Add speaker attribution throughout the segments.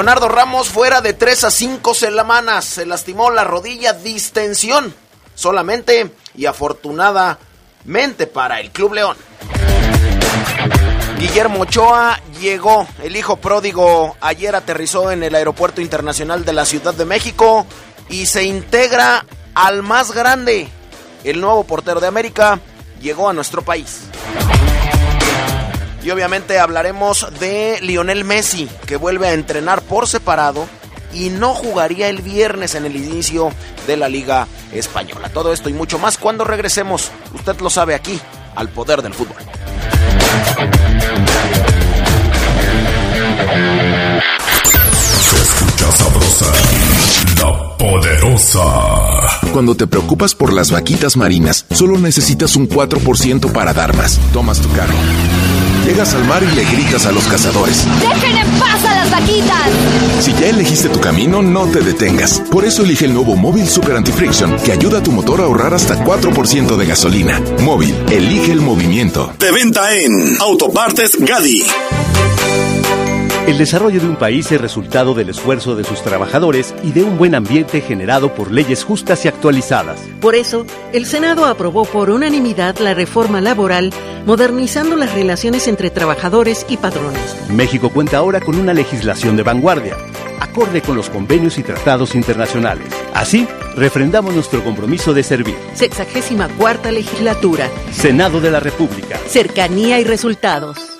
Speaker 1: Leonardo Ramos fuera de 3 a 5 semanas. Se lastimó la rodilla, distensión. Solamente y afortunadamente para el Club León. Guillermo Ochoa llegó, el hijo pródigo ayer aterrizó en el Aeropuerto Internacional de la Ciudad de México y se integra al más grande. El nuevo portero de América llegó a nuestro país. Y obviamente hablaremos de Lionel Messi, que vuelve a entrenar por separado y no jugaría el viernes en el inicio de la Liga Española. Todo esto y mucho más cuando regresemos, usted lo sabe aquí, al poder del fútbol.
Speaker 2: Se escucha sabrosa, la poderosa. Cuando te preocupas por las vaquitas marinas, solo necesitas un 4% para dar más. Tomas tu carro Llegas al mar y le gritas a los cazadores.
Speaker 3: ¡Dejen en paz a las vaquitas!
Speaker 2: Si ya elegiste tu camino, no te detengas. Por eso elige el nuevo Móvil Super Anti-Friction, que ayuda a tu motor a ahorrar hasta 4% de gasolina. Móvil, elige el movimiento.
Speaker 4: De venta en Autopartes Gadi.
Speaker 5: El desarrollo de un país es resultado del esfuerzo de sus trabajadores y de un buen ambiente generado por leyes justas y actualizadas.
Speaker 6: Por eso, el Senado aprobó por unanimidad la reforma laboral, modernizando las relaciones entre trabajadores y patronos.
Speaker 5: México cuenta ahora con una legislación de vanguardia, acorde con los convenios y tratados internacionales. Así, refrendamos nuestro compromiso de servir.
Speaker 6: Sexagésima cuarta legislatura.
Speaker 5: Senado de la República.
Speaker 6: Cercanía y resultados.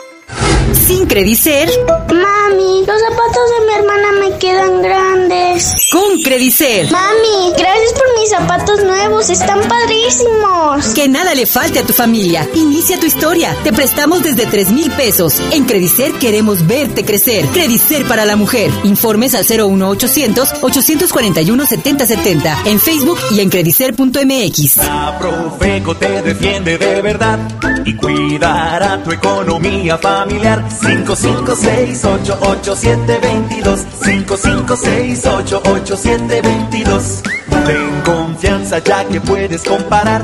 Speaker 7: Sin Credicer.
Speaker 8: Mami, los zapatos de mi hermana me quedan grandes.
Speaker 7: Con Credicer.
Speaker 8: Mami, gracias por mis zapatos nuevos, están padrísimos.
Speaker 7: Que nada le falte a tu familia. Inicia tu historia. Te prestamos desde 3 mil pesos. En Credicer queremos verte crecer. Credicer para la mujer. Informes al 01800 841 7070 en Facebook y en credicer.mx.
Speaker 9: La Profeco te defiende de verdad y cuidará tu economía familiar. 55688722 55688722 Ten confianza ya que puedes comparar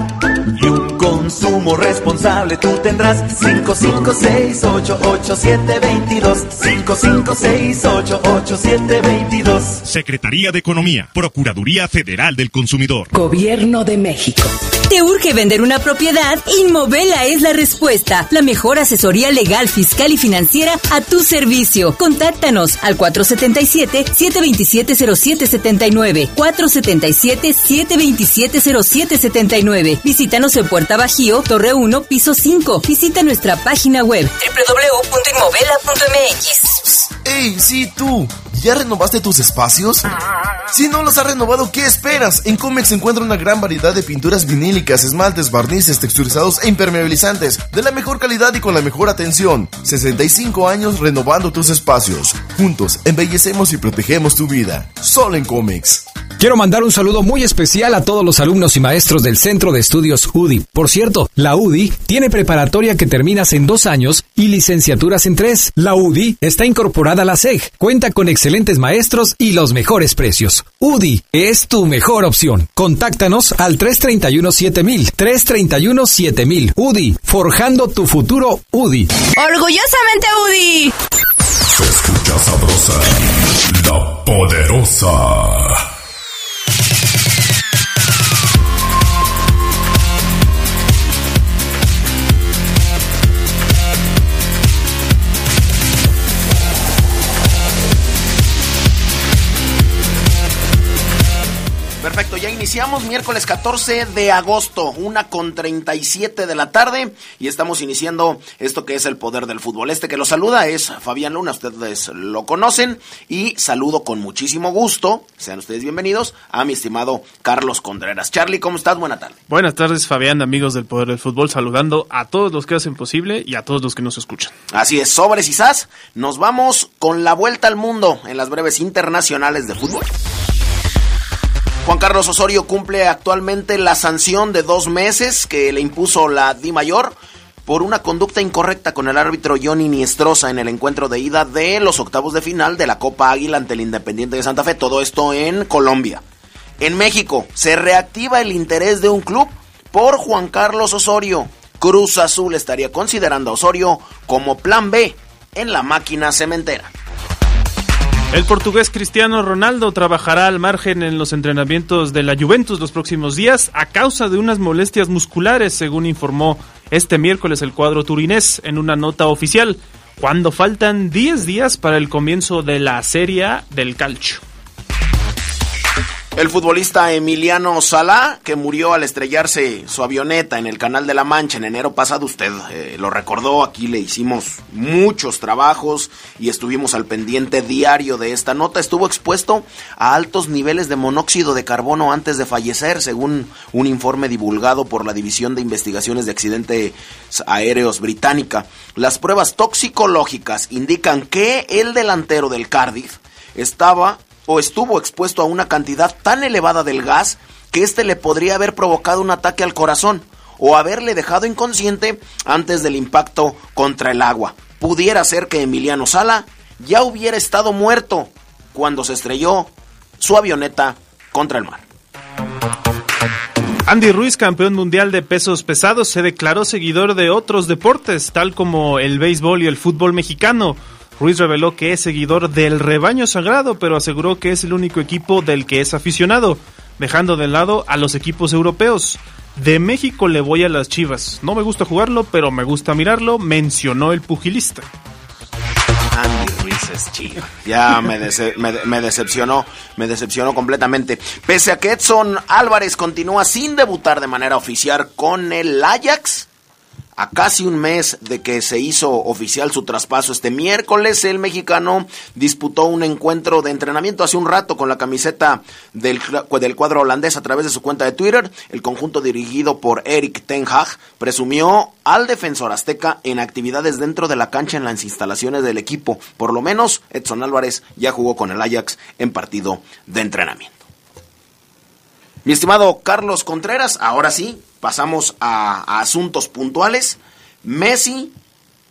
Speaker 9: consumo responsable tú tendrás 55688722 55688722
Speaker 10: Secretaría de Economía, Procuraduría Federal del Consumidor.
Speaker 11: Gobierno de México.
Speaker 7: ¿Te urge vender una propiedad? Inmovela es la respuesta. La mejor asesoría legal, fiscal y financiera a tu servicio. Contáctanos al 477-727-0779. 477-727-0779. Visítanos en Puerta Bajío, Torre 1, piso 5. Visita nuestra página web www.inmovela.mx.
Speaker 12: ¡Ey, sí tú! ¿Ya renovaste tus espacios? Si no los has renovado, ¿qué esperas? En Comex se encuentra una gran variedad de pinturas vinílicas, esmaltes, barnices, texturizados e impermeabilizantes, de la mejor calidad y con la mejor atención. 65 años renovando tus espacios. Juntos, embellecemos y protegemos tu vida. Solo en Comex.
Speaker 13: Quiero mandar un saludo muy especial a todos los alumnos y maestros del Centro de Estudios UDI. Por cierto, la UDI tiene preparatoria que terminas en dos años y licenciaturas en tres. La UDI está incorporada la SEG, cuenta con excelentes maestros y los mejores precios. UDI es tu mejor opción. Contáctanos al 331-7000. 331-7000. UDI, forjando tu futuro UDI.
Speaker 7: Orgullosamente UDI.
Speaker 2: Se escucha sabrosa, la poderosa.
Speaker 1: Ya iniciamos miércoles 14 de agosto, una con 37 de la tarde y estamos iniciando esto que es el poder del fútbol. Este que lo saluda es Fabián Luna, ustedes lo conocen y saludo con muchísimo gusto, sean ustedes bienvenidos, a mi estimado Carlos Contreras. Charlie, ¿cómo estás? Buena tarde.
Speaker 14: Buenas tardes Fabián, amigos del poder del fútbol, saludando a todos los que hacen posible y a todos los que nos escuchan.
Speaker 1: Así es, sobres y sas, nos vamos con la vuelta al mundo en las breves internacionales de fútbol. Juan Carlos Osorio cumple actualmente la sanción de dos meses que le impuso la Di Mayor por una conducta incorrecta con el árbitro Johnny Niestrosa en el encuentro de ida de los octavos de final de la Copa Águila ante el Independiente de Santa Fe. Todo esto en Colombia. En México se reactiva el interés de un club por Juan Carlos Osorio. Cruz Azul estaría considerando a Osorio como plan B en la máquina cementera.
Speaker 14: El portugués Cristiano Ronaldo trabajará al margen en los entrenamientos de la Juventus los próximos días a causa de unas molestias musculares, según informó este miércoles el cuadro turinés en una nota oficial, cuando faltan 10 días para el comienzo de la Serie del Calcio.
Speaker 1: El futbolista Emiliano Sala, que murió al estrellarse su avioneta en el Canal de la Mancha en enero pasado, usted eh, lo recordó, aquí le hicimos muchos trabajos y estuvimos al pendiente diario de esta nota. Estuvo expuesto a altos niveles de monóxido de carbono antes de fallecer, según un informe divulgado por la División de Investigaciones de Accidentes Aéreos Británica. Las pruebas toxicológicas indican que el delantero del Cardiff estaba o estuvo expuesto a una cantidad tan elevada del gas que éste le podría haber provocado un ataque al corazón o haberle dejado inconsciente antes del impacto contra el agua. Pudiera ser que Emiliano Sala ya hubiera estado muerto cuando se estrelló su avioneta contra el mar.
Speaker 14: Andy Ruiz, campeón mundial de pesos pesados, se declaró seguidor de otros deportes, tal como el béisbol y el fútbol mexicano. Ruiz reveló que es seguidor del rebaño sagrado, pero aseguró que es el único equipo del que es aficionado, dejando de lado a los equipos europeos. De México le voy a las Chivas. No me gusta jugarlo, pero me gusta mirarlo, mencionó el pugilista.
Speaker 1: Andy Ruiz es chiva. Ya me, me, decepcionó, me decepcionó completamente. Pese a que Edson Álvarez continúa sin debutar de manera oficial con el Ajax, a casi un mes de que se hizo oficial su traspaso este miércoles, el mexicano disputó un encuentro de entrenamiento hace un rato con la camiseta del, del cuadro holandés a través de su cuenta de Twitter. El conjunto dirigido por Eric Ten Hag presumió al defensor azteca en actividades dentro de la cancha en las instalaciones del equipo. Por lo menos Edson Álvarez ya jugó con el Ajax en partido de entrenamiento. Mi estimado Carlos Contreras, ahora sí, pasamos a, asuntos puntuales. Messi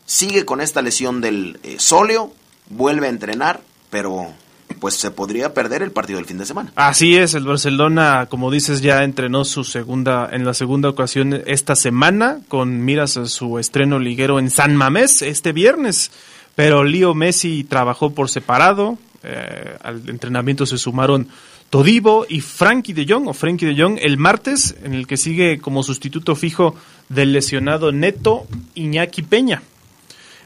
Speaker 1: sigue con esta lesión del eh, sóleo, vuelve a entrenar, pero pues se podría perder el partido del fin de semana.
Speaker 14: Así es, el Barcelona, como dices, ya entrenó su segunda en la segunda ocasión esta semana con miras a su estreno liguero en San Mamés este viernes. Pero Leo Messi trabajó por separado, eh, al entrenamiento se sumaron Todibo y Frankie de Jong, o Frankie de Jong, el martes, en el que sigue como sustituto fijo del lesionado neto Iñaki Peña.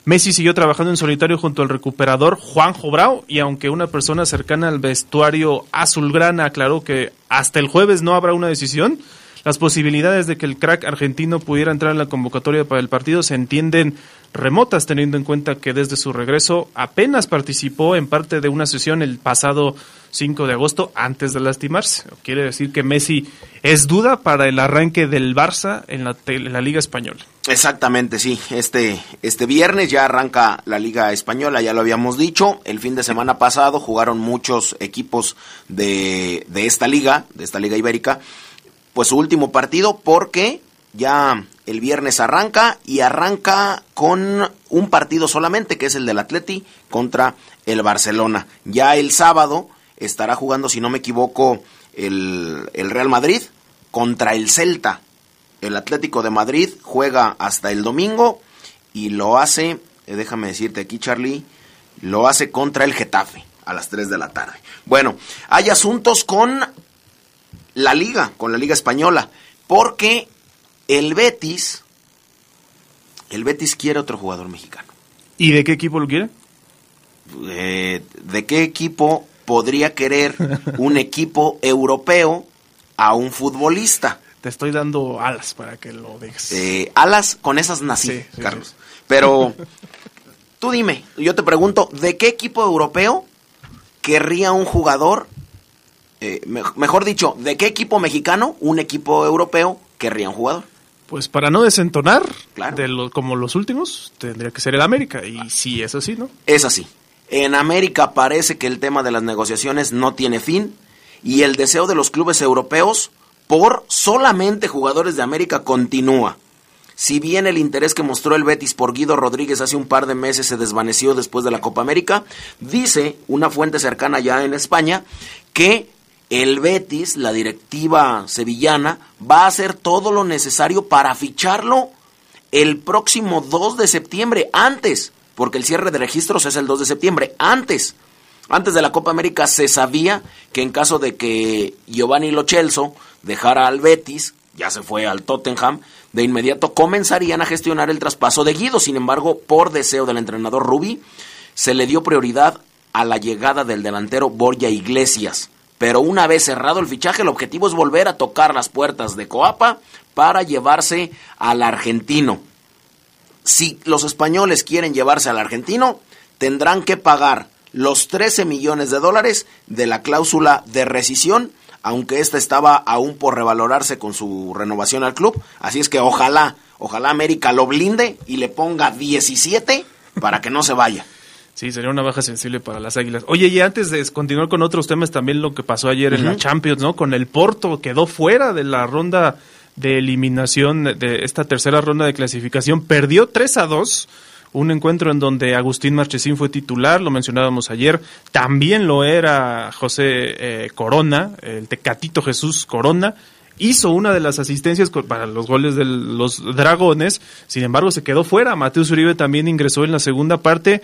Speaker 14: Messi siguió trabajando en solitario junto al recuperador Juan Brau y aunque una persona cercana al vestuario azulgrana aclaró que hasta el jueves no habrá una decisión, las posibilidades de que el crack argentino pudiera entrar en la convocatoria para el partido se entienden remotas, teniendo en cuenta que desde su regreso apenas participó en parte de una sesión el pasado 5 de agosto antes de lastimarse. Quiere decir que Messi es duda para el arranque del Barça en la, en la Liga Española.
Speaker 1: Exactamente, sí. Este, este viernes ya arranca la Liga Española, ya lo habíamos dicho. El fin de semana pasado jugaron muchos equipos de, de esta liga, de esta Liga Ibérica, pues su último partido porque ya el viernes arranca y arranca con un partido solamente, que es el del Atleti contra el Barcelona. Ya el sábado estará jugando, si no me equivoco, el, el Real Madrid contra el Celta. El Atlético de Madrid juega hasta el domingo y lo hace, eh, déjame decirte aquí Charlie, lo hace contra el Getafe a las 3 de la tarde. Bueno, hay asuntos con la liga, con la liga española, porque el Betis, el Betis quiere otro jugador mexicano.
Speaker 14: ¿Y de qué equipo lo quiere?
Speaker 1: Eh, ¿De qué equipo podría querer un equipo europeo a un futbolista.
Speaker 14: Te estoy dando alas para que lo dejes.
Speaker 1: Eh, alas, con esas nací, Carlos. Pero tú dime, yo te pregunto, ¿de qué equipo europeo querría un jugador, eh, mejor dicho, ¿de qué equipo mexicano un equipo europeo querría un jugador?
Speaker 14: Pues para no desentonar, de como los últimos, tendría que ser el América. Y sí, es así, ¿no?
Speaker 1: Es así. En América parece que el tema de las negociaciones no tiene fin y el deseo de los clubes europeos por solamente jugadores de América continúa. Si bien el interés que mostró el Betis por Guido Rodríguez hace un par de meses se desvaneció después de la Copa América, dice una fuente cercana ya en España que el Betis, la directiva sevillana, va a hacer todo lo necesario para ficharlo el próximo 2 de septiembre, antes, porque el cierre de registros es el 2 de septiembre, antes. Antes de la Copa América se sabía que en caso de que Giovanni Lochelso dejara al Betis, ya se fue al Tottenham, de inmediato comenzarían a gestionar el traspaso de Guido. Sin embargo, por deseo del entrenador Rubi, se le dio prioridad a la llegada del delantero Borja Iglesias. Pero una vez cerrado el fichaje, el objetivo es volver a tocar las puertas de Coapa para llevarse al argentino. Si los españoles quieren llevarse al argentino, tendrán que pagar los 13 millones de dólares de la cláusula de rescisión, aunque esta estaba aún por revalorarse con su renovación al club. Así es que ojalá, ojalá América lo blinde y le ponga 17 para que no se vaya.
Speaker 14: Sí, sería una baja sensible para las Águilas. Oye, y antes de continuar con otros temas, también lo que pasó ayer en la Champions, ¿no? Con el Porto, quedó fuera de la ronda de eliminación, de esta tercera ronda de clasificación. Perdió 3 a 2, un encuentro en donde Agustín Marchesín fue titular, lo mencionábamos ayer. También lo era José eh, Corona, el Tecatito Jesús Corona hizo una de las asistencias para los goles de los Dragones, sin embargo se quedó fuera. Mateus Uribe también ingresó en la segunda parte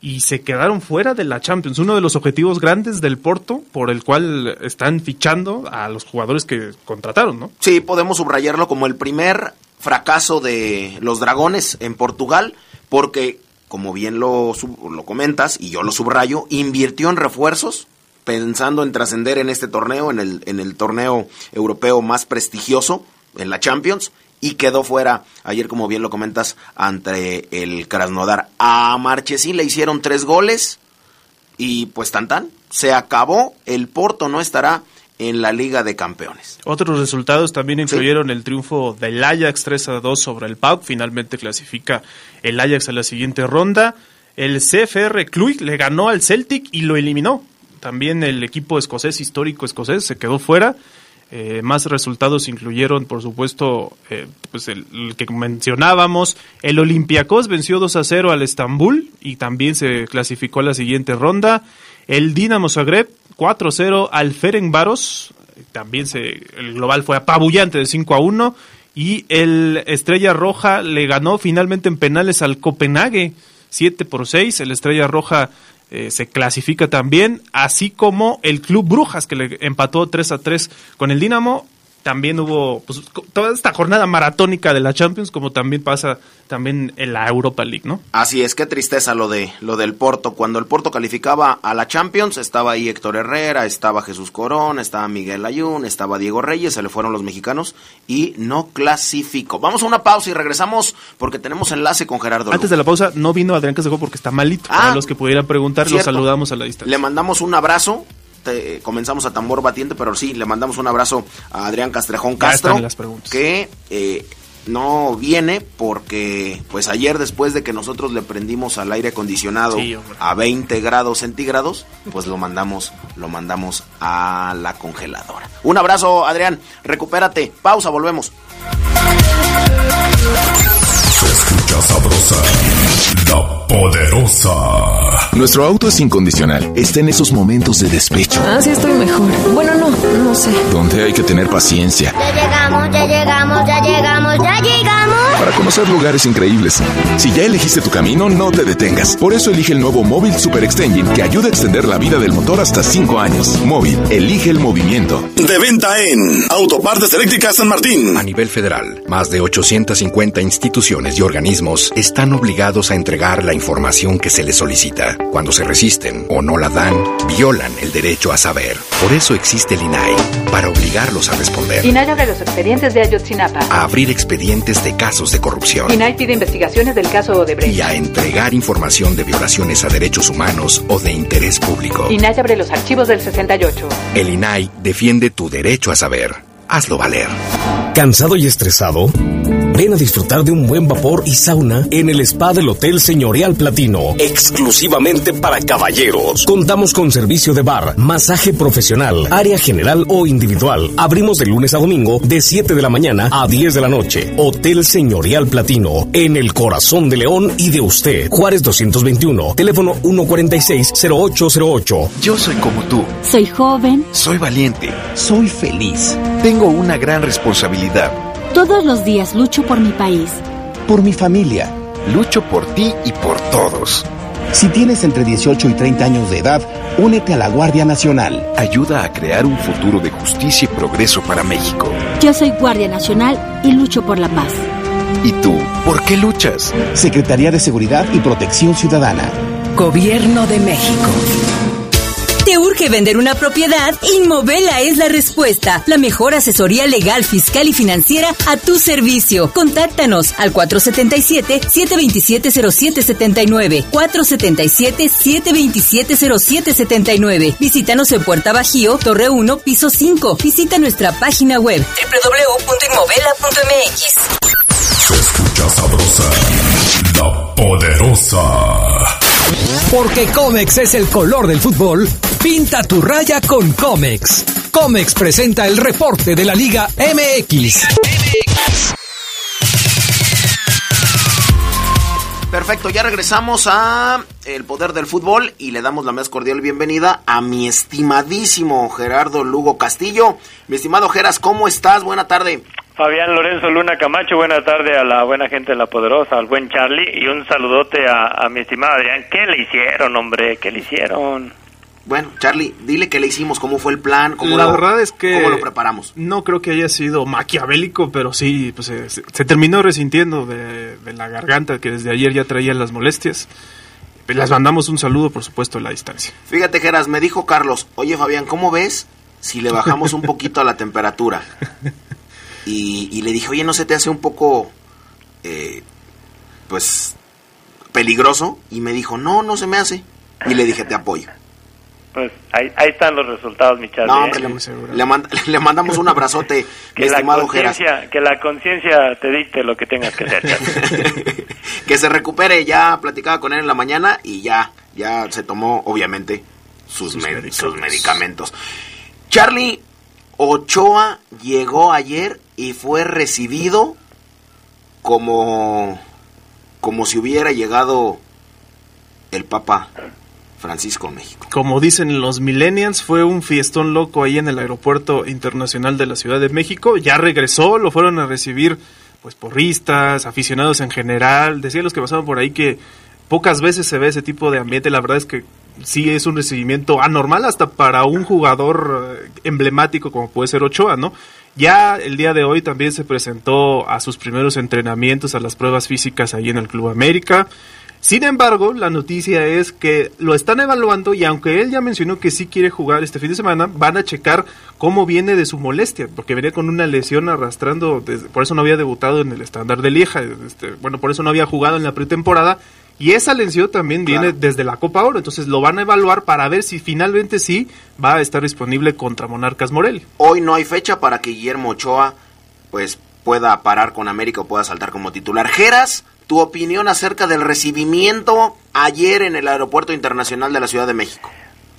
Speaker 14: y se quedaron fuera de la Champions. Uno de los objetivos grandes del Porto por el cual están fichando a los jugadores que contrataron, ¿no?
Speaker 1: Sí, podemos subrayarlo como el primer fracaso de los Dragones en Portugal, porque, como bien lo, lo comentas, y yo lo subrayo, invirtió en refuerzos pensando en trascender en este torneo, en el, en el torneo europeo más prestigioso, en la Champions, y quedó fuera ayer, como bien lo comentas, ante el Krasnodar. A Marchesín le hicieron tres goles y pues tan tan, se acabó, el Porto no estará en la Liga de Campeones.
Speaker 14: Otros resultados también incluyeron el triunfo del Ajax 3 a 2 sobre el PAOK, finalmente clasifica el Ajax a la siguiente ronda. El CFR Cluj le ganó al Celtic y lo eliminó. También el equipo escocés, histórico escocés, se quedó fuera. Eh, más resultados incluyeron, por supuesto, eh, pues el, que mencionábamos. El Olympiacos venció 2 a 0 al Estambul y también se clasificó a la siguiente ronda. El Dinamo Zagreb 4 a 0 al Ferencváros. También se, el global fue apabullante de 5 a 1. Y el Estrella Roja le ganó finalmente en penales al Copenhague 7 por 6. El Estrella Roja eh, se clasifica también, así como el Club Brujas que le empató 3 a 3 con el Dinamo también hubo pues, toda esta jornada maratónica de la Champions, como también pasa también en la Europa League, ¿no?
Speaker 1: Así es, qué tristeza lo de lo del Porto. Cuando el Porto calificaba a la Champions, estaba ahí Héctor Herrera, estaba Jesús Corón, estaba Miguel Ayun, estaba Diego Reyes, se le fueron los mexicanos y no clasificó. Vamos a una pausa y regresamos porque tenemos enlace con Gerardo.
Speaker 14: Antes de la pausa, no vino Adrián Casego porque está malito. Para ah, los que pudieran preguntar, lo saludamos a la distancia.
Speaker 1: Le mandamos un abrazo comenzamos a tambor batiente, pero sí, le mandamos un abrazo a Adrián Castrejón Castro, que eh, no viene porque pues ayer después de que nosotros le prendimos al aire acondicionado a 20 grados centígrados, pues lo mandamos, lo mandamos a la congeladora. Un abrazo, Adrián, recupérate, pausa, volvemos.
Speaker 2: Se escucha sabrosa, la poderosa. Nuestro auto es incondicional. Está en esos momentos de despecho.
Speaker 11: Ah, sí, estoy mejor. Bueno, no, no sé.
Speaker 2: Donde hay que tener paciencia.
Speaker 8: Ya llegamos, ya llegamos, ya llegamos,
Speaker 2: conocer lugares increíbles. Si ya elegiste tu camino, no te detengas. Por eso elige el nuevo Móvil Super Extension que ayuda a extender la vida del motor hasta 5 años. Móvil, elige el movimiento.
Speaker 4: De venta en Autopartes Eléctricas San Martín.
Speaker 15: A nivel federal, más de 850 instituciones y organismos están obligados a entregar la información que se les solicita. Cuando se resisten o no la dan, violan el derecho a saber. Por eso existe el INAI, para obligarlos a responder.
Speaker 16: INAI abre los expedientes de Ayotzinapa.
Speaker 15: A abrir expedientes de casos de corrupción.
Speaker 16: INAI pide investigaciones del caso Odebrecht.
Speaker 15: Y a entregar información de violaciones a derechos humanos o de interés público.
Speaker 16: INAI abre los archivos del 68.
Speaker 15: El INAI defiende tu derecho a saber. Hazlo valer.
Speaker 17: ¿Cansado y estresado? Ven a disfrutar de un buen vapor y sauna en el spa del Hotel Señorial Platino, exclusivamente para caballeros. Contamos con servicio de bar, masaje profesional, área general o individual. Abrimos de lunes a domingo de 7 de la mañana a 10 de la noche. Hotel Señorial Platino, en el corazón de León y de usted. Juárez 221, teléfono 146-0808.
Speaker 18: Yo soy como tú.
Speaker 19: Soy joven.
Speaker 18: Soy valiente. Soy feliz. Tengo una gran responsabilidad.
Speaker 19: Todos los días lucho por mi país.
Speaker 18: Por mi familia. Lucho por ti y por todos. Si tienes entre 18 y 30 años de edad, únete a la Guardia Nacional. Ayuda a crear un futuro de justicia y progreso para México.
Speaker 19: Yo soy Guardia Nacional y lucho por la paz.
Speaker 18: ¿Y tú? ¿Por qué luchas? Secretaría de Seguridad y Protección Ciudadana.
Speaker 7: Gobierno de México. ¿Te urge vender una propiedad? Inmovela es la respuesta. La mejor asesoría legal, fiscal y financiera a tu servicio. Contáctanos al 477-727-0779. 477-727-0779. Visítanos en Puerta Bajío, Torre 1, piso 5. Visita nuestra página web www.inmovela.mx.
Speaker 2: Se escucha sabrosa, la poderosa.
Speaker 13: Porque Comex es el color del fútbol, pinta tu raya con Comex. Comex presenta el reporte de la Liga MX.
Speaker 1: Perfecto, ya regresamos a El Poder del Fútbol y le damos la más cordial bienvenida a mi estimadísimo Gerardo Lugo Castillo. Mi estimado Geras, ¿cómo estás? Buena tarde.
Speaker 20: Fabián Lorenzo Luna Camacho, buena tarde a la buena gente de La Poderosa, al buen Charlie y un saludote a, a mi estimado Adrián. ¿Qué le hicieron, hombre? ¿Qué le hicieron?
Speaker 1: Bueno, Charlie, dile qué le hicimos, cómo fue el plan, cómo,
Speaker 14: la
Speaker 1: lo,
Speaker 14: verdad es que
Speaker 1: cómo lo preparamos.
Speaker 14: No creo que haya sido maquiavélico, pero sí, pues se, se terminó resintiendo de, de, la garganta que desde ayer ya traía las molestias. Las mandamos un saludo, por supuesto, a la distancia.
Speaker 1: Fíjate, Geras, me dijo Carlos, oye Fabián, ¿cómo ves si le bajamos un poquito a la temperatura? Y, y, le dije, oye, ¿no se te hace un poco, eh, pues, peligroso? Y me dijo, no, no se me hace. Y le dije, te apoyo.
Speaker 20: Pues ahí, ahí están los resultados, mi Charlie.
Speaker 1: No, hombre, ¿eh? le, le, mand le, mandamos un abrazote,
Speaker 20: que mi estimado Geras. Que la conciencia te dicte lo que tengas que hacer.
Speaker 1: que se recupere, ya platicaba con él en la mañana y ya, ya se tomó, obviamente, sus, sus, med sus medicamentos. Charlie, Ochoa llegó ayer y fue recibido como, como si hubiera llegado el Papa Francisco México.
Speaker 14: Como dicen los millennials, fue un fiestón loco ahí en el aeropuerto internacional de la Ciudad de México. Ya regresó, lo fueron a recibir pues porristas, aficionados en general. Decían los que pasaban por ahí que pocas veces se ve ese tipo de ambiente. La verdad es que sí es un recibimiento anormal hasta para un jugador emblemático como puede ser Ochoa, ¿no? Ya el día de hoy también se presentó a sus primeros entrenamientos, a las pruebas físicas ahí en el Club América. Sin embargo, la noticia es que lo están evaluando y aunque él ya mencionó que sí quiere jugar este fin de semana, van a checar cómo viene de su molestia, porque venía con una lesión arrastrando, por eso no había debutado en el estándar de Lieja, este, bueno, por eso no había jugado en la pretemporada y esa lesión también claro. viene desde la Copa Oro, entonces lo van a evaluar para ver si finalmente sí va a estar disponible contra Monarcas Morelia.
Speaker 1: Hoy no hay fecha para que Guillermo Ochoa pues pueda parar con América o pueda saltar como titular. Geras, tu opinión acerca del recibimiento ayer en el Aeropuerto Internacional de la Ciudad de México.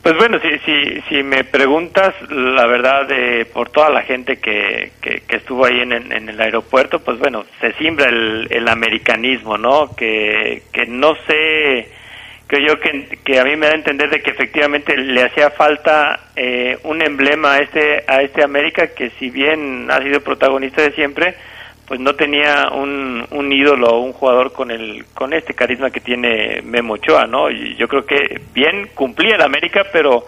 Speaker 20: Pues bueno, si, si, si me preguntas, la verdad, eh, por toda la gente que, que, estuvo ahí en, en, el aeropuerto, pues bueno, se simbra el, el americanismo, ¿no? Que, que no sé, creo yo que, que a mí me da a entender de que efectivamente le hacía falta eh, un emblema este, a este América que si bien ha sido protagonista de siempre, pues no tenía un, un ídolo o un jugador con el con este carisma que tiene Memo Ochoa, ¿no? Y yo creo que bien cumplía el América, pero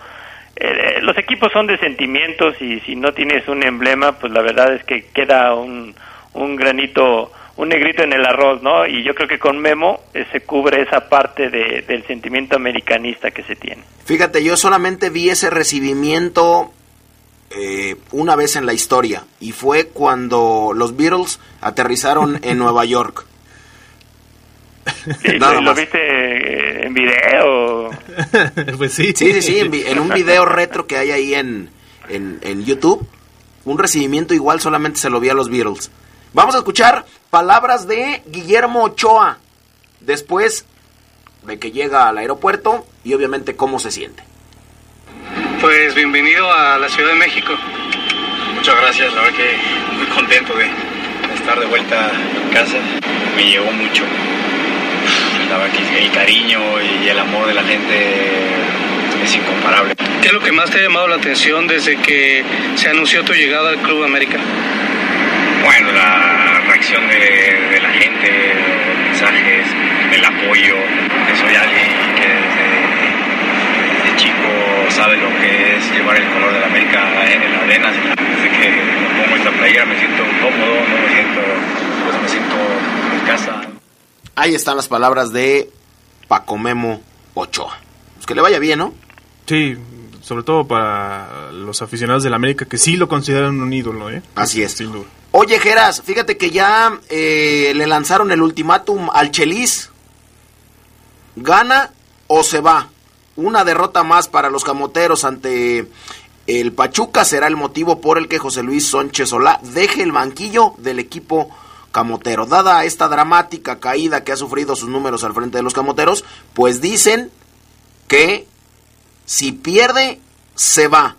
Speaker 20: eh, los equipos son de sentimientos y si no tienes un emblema, pues la verdad es que queda un, un granito, un negrito en el arroz, ¿no? Y yo creo que con Memo eh, se cubre esa parte de, del sentimiento americanista que se tiene.
Speaker 1: Fíjate, yo solamente vi ese recibimiento eh, una vez en la historia y fue cuando los Beatles aterrizaron en Nueva York.
Speaker 20: Sí,
Speaker 1: Nada
Speaker 20: ¿Lo
Speaker 1: más.
Speaker 20: viste eh, en video?
Speaker 14: pues sí.
Speaker 1: Sí, sí, sí, en, vi- en un video retro que hay ahí en, en, en YouTube, un recibimiento igual solamente se lo vi a los Beatles. Vamos a escuchar palabras de Guillermo Ochoa después de que llega al aeropuerto y obviamente cómo se siente.
Speaker 21: Pues bienvenido a la Ciudad de México. Muchas gracias, la verdad que muy contento de estar de vuelta en casa. Me llegó mucho. La verdad que el cariño y el amor de la gente es incomparable. ¿Qué es lo que más te ha llamado la atención desde que se anunció tu llegada al Club América? Bueno, la reacción de, de la gente, los mensajes, el apoyo. Que soy alguien que desde, desde chico sabe lo que es llevar el color de la América en, en la arena. Desde que me pongo esta playera me siento cómodo, no me siento, pues me siento en casa.
Speaker 1: Ahí están las palabras de Paco Memo Ochoa. Pues que le vaya bien, ¿no?
Speaker 14: Sí, sobre todo para los aficionados del América que sí lo consideran un ídolo, ¿eh?
Speaker 1: Así es.
Speaker 14: Sin duda.
Speaker 1: Oye, Geras, fíjate que ya eh, le lanzaron el ultimátum al Chelis. ¿Gana o se va? Una derrota más para los camoteros ante el Pachuca será el motivo por el que José Luis Sánchez Solá deje el banquillo del equipo camotero. Dada esta dramática caída que ha sufrido sus números al frente de los camoteros, pues dicen que si pierde, se va.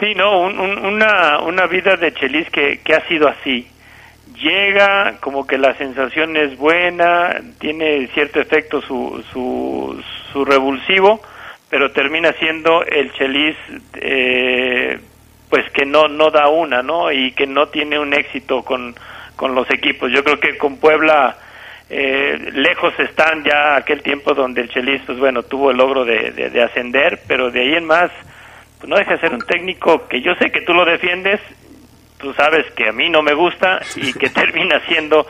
Speaker 20: Sí, no, un- un- una, una vida de Chelis que, que ha sido así. Llega, como que la sensación es buena, tiene cierto efecto su, su, su revulsivo, pero termina siendo el Chelis, eh, pues que no, no da una, ¿no? Y que no tiene un éxito con, con los equipos. Yo creo que con Puebla eh, lejos están ya aquel tiempo donde el Chelis, pues bueno, tuvo el logro de, de- de ascender, pero de ahí en más, pues no deja de ser un técnico que yo sé que tú lo defiendes, tú sabes que a mí no me gusta y que termina siendo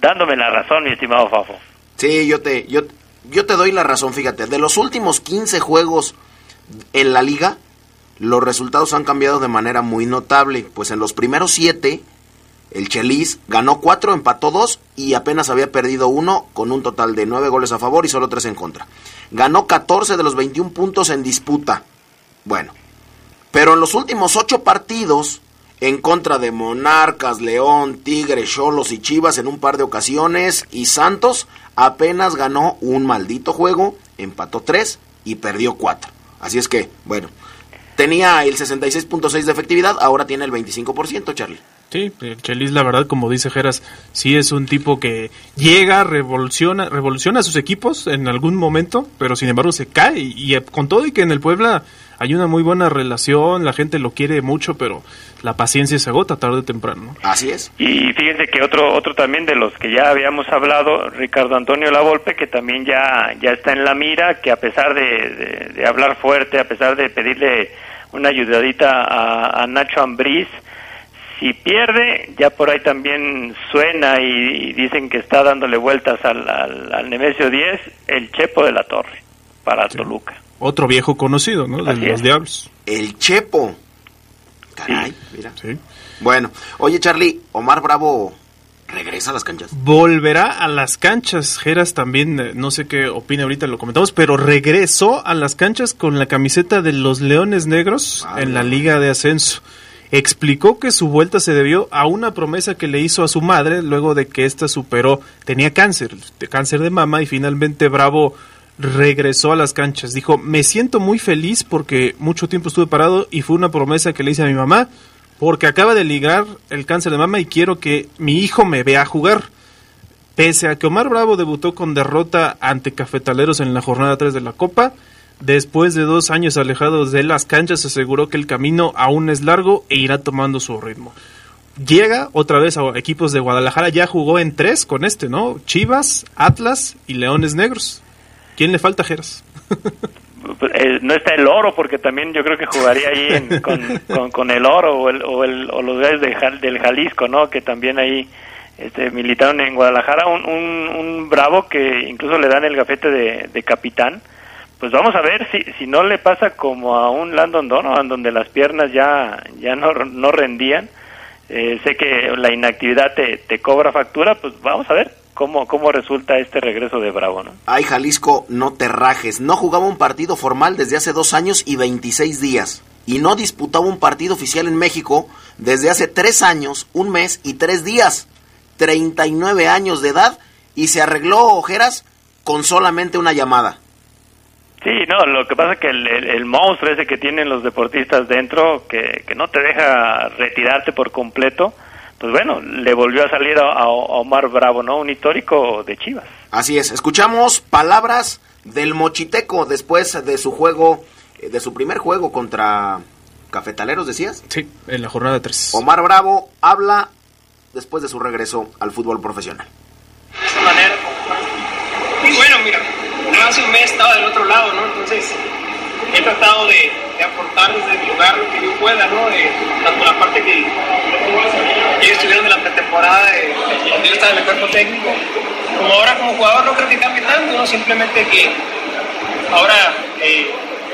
Speaker 20: dándome la razón, mi estimado Fafo.
Speaker 1: Sí, yo te, yo, yo te doy la razón, fíjate. De los últimos 15 juegos en la liga, los resultados han cambiado de manera muy notable. Pues en los primeros 7, el Chelis ganó 4, empató 2 y apenas había perdido 1 con un total de 9 goles a favor y solo 3 en contra. Ganó 14 de los 21 puntos en disputa. Bueno, pero en los últimos 8 partidos, en contra de Monarcas, León, Tigres, Cholos y Chivas en un par de ocasiones, y Santos apenas ganó un maldito juego, empató 3 y perdió 4. Así es que, bueno, tenía el 66.6 de efectividad, ahora tiene el 25%, Charlie.
Speaker 14: Sí, el Chelis, la verdad, como dice Geras, sí es un tipo que llega, revoluciona, revoluciona a sus equipos en algún momento, pero sin embargo se cae. Y, y con todo y que en el Puebla hay una muy buena relación, la gente lo quiere mucho, pero la paciencia se agota tarde o temprano. ¿no?
Speaker 1: Así es.
Speaker 20: Y fíjense que otro otro también de los que ya habíamos hablado, Ricardo Antonio Lavolpe, que también ya ya está en la mira, que a pesar de, de- de hablar fuerte, a pesar de pedirle una ayudadita a, a Nacho Ambriz, si pierde, ya por ahí también suena y, y dicen que está dándole vueltas al, al, al Nemesio 10, el Chepo de la Torre, para Toluca.
Speaker 14: Otro viejo conocido, ¿no? De
Speaker 20: Así
Speaker 14: los
Speaker 20: es.
Speaker 14: Diablos.
Speaker 1: El Chepo. Caray, mira. Bueno, oye Charlie, Omar Bravo regresa a las canchas.
Speaker 14: Volverá a las canchas. Geras también, eh, no sé qué opina ahorita, lo comentamos, pero regresó a las canchas con la camiseta de los Leones Negros en la Liga de Ascenso. Explicó que su vuelta se debió a una promesa que le hizo a su madre luego de que ésta superó, tenía cáncer, cáncer de mama, y finalmente Bravo regresó a las canchas. Dijo, me siento muy feliz porque mucho tiempo estuve parado y fue una promesa que le hice a mi mamá porque acaba de ligar el cáncer de mama y quiero que mi hijo me vea jugar. Pese a que Omar Bravo debutó con derrota ante Cafetaleros en la jornada 3 de la Copa, después de dos años alejados de las canchas aseguró que el camino aún es largo e irá tomando su ritmo. llega otra vez a equipos de Guadalajara, ya jugó en tres con este, ¿no? Chivas, Atlas y Leones Negros. ¿Quién le falta, Geras?
Speaker 20: Eh, no está el oro, porque también yo creo que jugaría ahí con, con, el oro o, el, o, el, o los de, del Jalisco, ¿no? Que también ahí este, militaron en Guadalajara. Un, un, bravo que incluso le dan el gafete de, de capitán. Pues vamos a ver si, si no le pasa como a un Landon Donovan, donde las piernas ya, ya no, no rendían. Eh, sé que la inactividad te, te cobra factura, pues vamos a ver cómo, cómo resulta este regreso de Bravo, ¿no?
Speaker 1: Ay, Jalisco, no te rajes. No jugaba un partido formal desde hace dos años y 26 días. Y no disputaba un partido oficial en México desde hace tres años, un mes y tres días. 39 años de edad y se arregló ojeras con solamente una llamada.
Speaker 20: Sí, no, lo que pasa es que el, monstruo ese que tienen los deportistas dentro, que, que no te deja retirarte por completo, pues bueno, le volvió a salir a, Omar Bravo, ¿no? Un histórico de Chivas.
Speaker 1: Así es, escuchamos palabras del Mochiteco después de su juego, eh, de su primer juego contra Cafetaleros, decías.
Speaker 14: Sí, en la jornada 3.
Speaker 1: Omar Bravo habla después de su regreso al fútbol profesional.
Speaker 22: De esa manera, y bueno, mira, hace un mes estaba del otro lado, ¿no? Entonces, he tratado de, aportar desde mi lugar lo que yo pueda, ¿no? tanto la parte que ellos estuvieron en la pretemporada, de, donde yo estaba en el cuerpo técnico, como ahora como jugador no creo que cambie tanto, ¿no? Simplemente que ahora eh,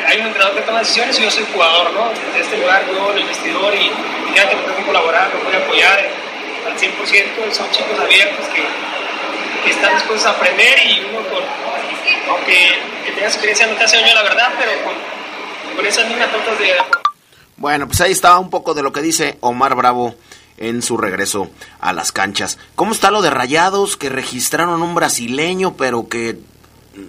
Speaker 22: hay un entrenador que toma decisiones y yo soy jugador, ¿no? Desde este lugar, yo el vestidor y, y tengo que colaborar, me a apoyar al 100%, son chicos abiertos que, están dispuestos a aprender y uno con aunque que tengas experiencia no te hace daño la verdad, pero con, con esas mismas de...
Speaker 1: Bueno, pues ahí está un poco de lo que dice Omar Bravo en su regreso a las canchas. ¿Cómo está lo de Rayados que registraron un brasileño, pero que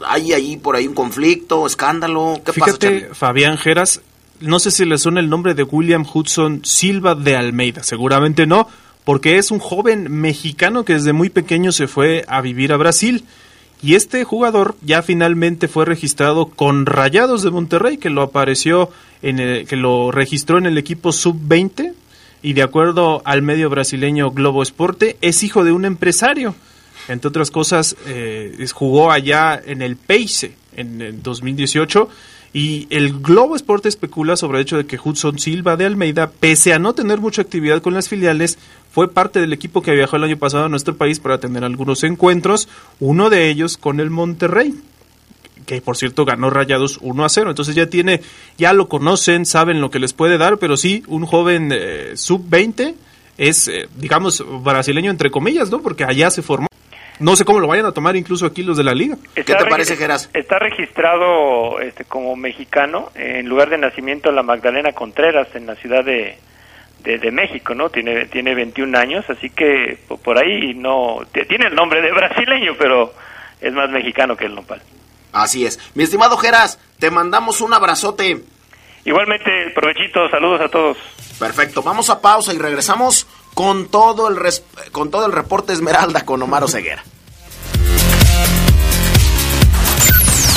Speaker 1: hay ahí por ahí un conflicto, escándalo? ¿Qué
Speaker 14: Fíjate, Fabián Geras, no sé si le suena el nombre de William Hudson Silva de Almeida, seguramente no, porque es un joven mexicano que desde muy pequeño se fue a vivir a Brasil y este jugador ya finalmente fue registrado con Rayados de Monterrey, que lo apareció en el, que lo registró en el equipo sub-20 y de acuerdo al medio brasileño Globo Esporte es hijo de un empresario. Entre otras cosas, eh, jugó allá en el Peixe en, en 2018 y el Globo Esporte especula sobre el hecho de que Hudson Silva de Almeida, pese a no tener mucha actividad con las filiales, fue parte del equipo que viajó el año pasado a nuestro país para tener algunos encuentros, uno de ellos con el Monterrey que por cierto ganó Rayados 1 a 0. Entonces ya tiene, ya lo conocen, saben lo que les puede dar, pero sí, un joven eh, sub-20 es, eh, digamos, brasileño entre comillas, ¿no? Porque allá se formó. No sé cómo lo vayan a tomar incluso aquí los de la liga.
Speaker 1: ¿Qué te parece, Geras?
Speaker 20: Está registrado este, como mexicano en lugar de nacimiento la Magdalena Contreras en la ciudad de, de, México, ¿no? Tiene, tiene 21 años, así que por ahí no... Tiene el nombre de brasileño, pero es más mexicano que el nopal.
Speaker 1: Así es. Mi estimado Geras, te mandamos un abrazote.
Speaker 20: Igualmente, provechito, saludos a todos.
Speaker 1: Perfecto, vamos a pausa y regresamos con todo el, con todo el reporte Esmeralda con Omar Ceguera.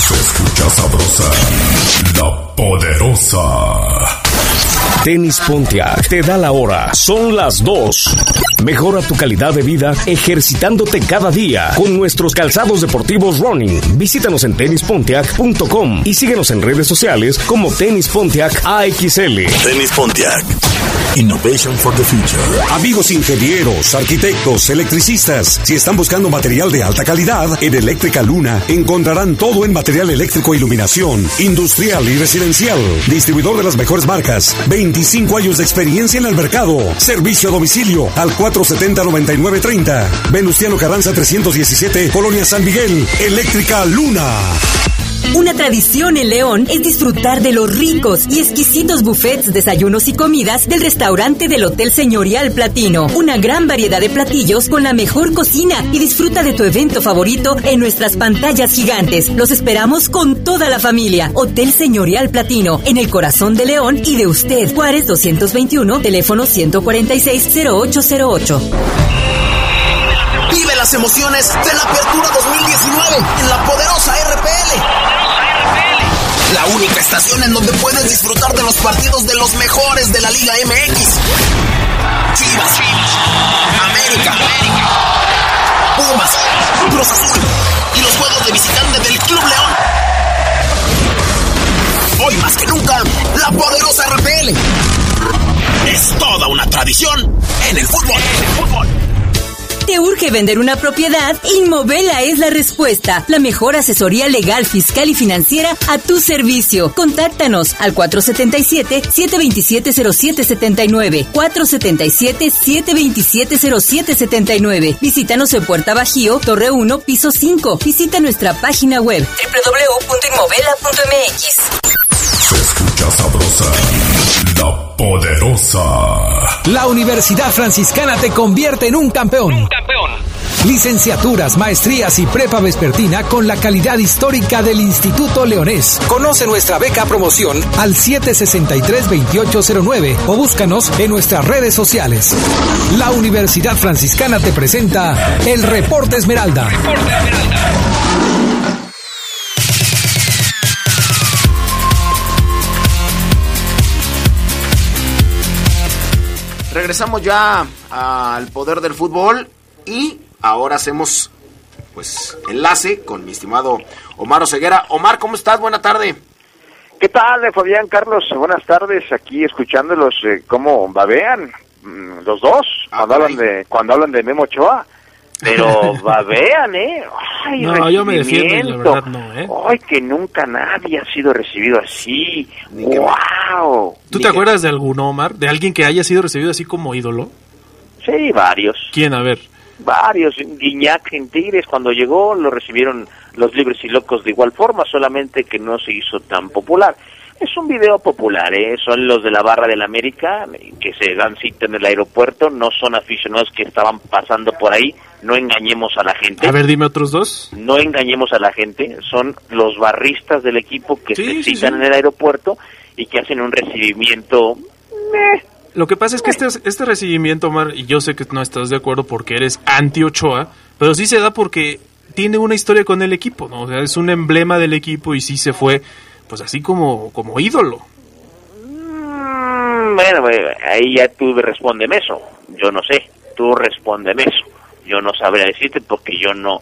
Speaker 2: Se escucha sabrosa, la poderosa.
Speaker 17: Tenis Pontiac te da la hora. Son las dos. Mejora tu calidad de vida ejercitándote cada día con nuestros calzados deportivos running. Visítanos en tenispontiac.com y síguenos en redes sociales como Tenis Pontiac AXL.
Speaker 4: Tenis Pontiac. Innovation for the Future.
Speaker 23: Amigos ingenieros, arquitectos, electricistas, si están buscando material de alta calidad, en Eléctrica Luna encontrarán todo en material eléctrico, iluminación, industrial y residencial. Distribuidor de las mejores marcas. 25 años de experiencia en el mercado. Servicio a domicilio al 470-9930. Venustiano Carranza 317, Colonia San Miguel. Eléctrica Luna.
Speaker 7: Una tradición en León es disfrutar de los ricos y exquisitos buffets, desayunos y comidas del restaurante del Hotel Señorial Platino. Una gran variedad de platillos con la mejor cocina y disfruta de tu evento favorito en nuestras pantallas gigantes. Los esperamos con toda la familia. Hotel Señorial Platino, en el corazón de León y de usted. Juárez 221, teléfono 146 0808.
Speaker 1: Vive las emociones de la Apertura 2019 en la poderosa RPL. La única estación en donde puedes disfrutar de los partidos de los mejores de la Liga MX. Chivas, América, Pumas, Cruz Azul y los juegos de visitante del Club León. Hoy más que nunca, la poderosa RPL es toda una tradición en el fútbol. En el fútbol.
Speaker 7: ¿Te urge vender una propiedad? Inmovela es la respuesta. La mejor asesoría legal, fiscal y financiera a tu servicio. Contáctanos al 477-727-0779. 477-727-0779. Visítanos en Puerta Bajío, Torre 1, Piso 5. Visita nuestra página web www.inmovela.mx.
Speaker 2: Se escucha sabrosa, la poderosa.
Speaker 13: La Universidad Franciscana te convierte en un campeón. Licenciaturas, maestrías y prepa vespertina con la calidad histórica del Instituto Leonés. Conoce nuestra beca promoción al 763-2809 o búscanos en nuestras redes sociales. La Universidad Franciscana te presenta el Reporte Esmeralda.
Speaker 1: Regresamos ya al poder del fútbol y ahora hacemos pues enlace con mi estimado Omar Oseguera. Omar, ¿cómo estás? Buena tarde.
Speaker 24: ¿Qué tal, eh, Fabián Carlos? Buenas tardes, aquí escuchándolos eh, cómo babean mm, los dos cuando hablan de cuando hablan de Memo Ochoa. Pero babean, ¿eh? Ay,
Speaker 14: No, yo me defiendo la verdad no, ¿eh?
Speaker 24: Ay, que nunca nadie ha sido recibido así. ¡Wow!
Speaker 14: ¿Tú te acuerdas de algún Omar? ¿De alguien que haya sido recibido así como ídolo?
Speaker 24: Sí, varios.
Speaker 14: ¿Quién? A ver.
Speaker 24: Varios. Guiñac en Tigres, cuando llegó, lo recibieron los libres y locos de igual forma, solamente que no se hizo tan popular. Es un video popular, ¿eh? son los de la barra del América, que se dan cita en el aeropuerto, no son aficionados que estaban pasando por ahí, no engañemos a la gente.
Speaker 14: A ver, dime otros dos.
Speaker 24: No engañemos a la gente, son los barristas del equipo que
Speaker 14: Sí,
Speaker 24: se
Speaker 14: sí,
Speaker 24: citan
Speaker 14: sí.
Speaker 24: en el aeropuerto y que hacen un recibimiento
Speaker 14: Lo que pasa es que este, este recibimiento, Omar, y yo sé que no estás de acuerdo porque eres anti-Ochoa, pero sí se da porque tiene una historia con el equipo, ¿no? O sea, es un emblema del equipo y sí se fue, pues así como, como ídolo.
Speaker 24: Mm, Bueno, eh, ahí ya tú respóndeme eso. Yo no sé. Tú respóndeme eso. Yo no sabría decirte porque yo no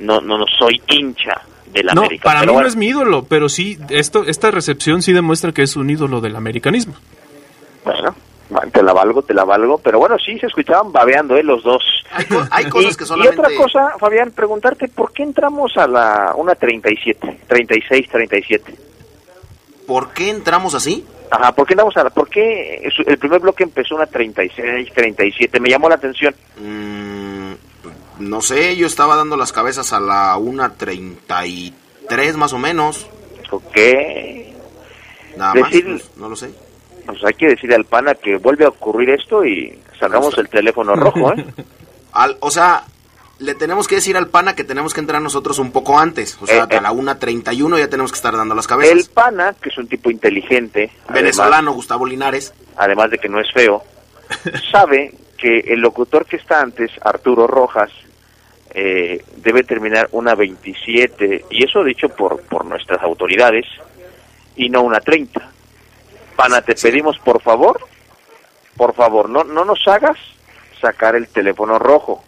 Speaker 24: no no, no soy hincha del
Speaker 14: No,
Speaker 24: América.
Speaker 14: para mí no es mi ídolo, pero sí, esto, esta recepción sí demuestra que es un ídolo del americanismo.
Speaker 24: bueno, te la valgo, te la valgo. Pero bueno, sí se escuchaban babeando, ¿eh? Los dos.
Speaker 1: hay cosas
Speaker 24: y,
Speaker 1: que solamente-
Speaker 24: Y otra cosa, Fabián, preguntarte, ¿por qué entramos a la una 37? 36, 37.
Speaker 1: ¿Por qué entramos así?
Speaker 24: Ajá, ¿por qué entramos a la... ¿Por qué el primer bloque empezó una 36, 37? Me llamó la atención.
Speaker 1: Mm, no sé, yo estaba dando las cabezas a la 1.33 más o menos.
Speaker 24: Ok.
Speaker 1: Nada más,
Speaker 24: Decir-
Speaker 1: pues, no lo sé.
Speaker 24: Pues hay que decirle al pana que vuelve a ocurrir esto y sacamos el teléfono rojo, ¿eh?
Speaker 1: Al, o sea, le tenemos que decir al pana que tenemos que entrar nosotros un poco antes. O sea,
Speaker 24: Eh, eh.
Speaker 1: a la 1.31 ya tenemos que estar dando las cabezas.
Speaker 24: El pana, que es un tipo inteligente,
Speaker 1: Venezolano, Gustavo Linares.
Speaker 24: además, además de que no es feo, sabe que el locutor que está antes, Arturo Rojas, eh, debe terminar una 27, y eso dicho por, por nuestras autoridades, y no una 30. Pana, te pedimos por favor, por favor, no, no nos hagas sacar el teléfono rojo.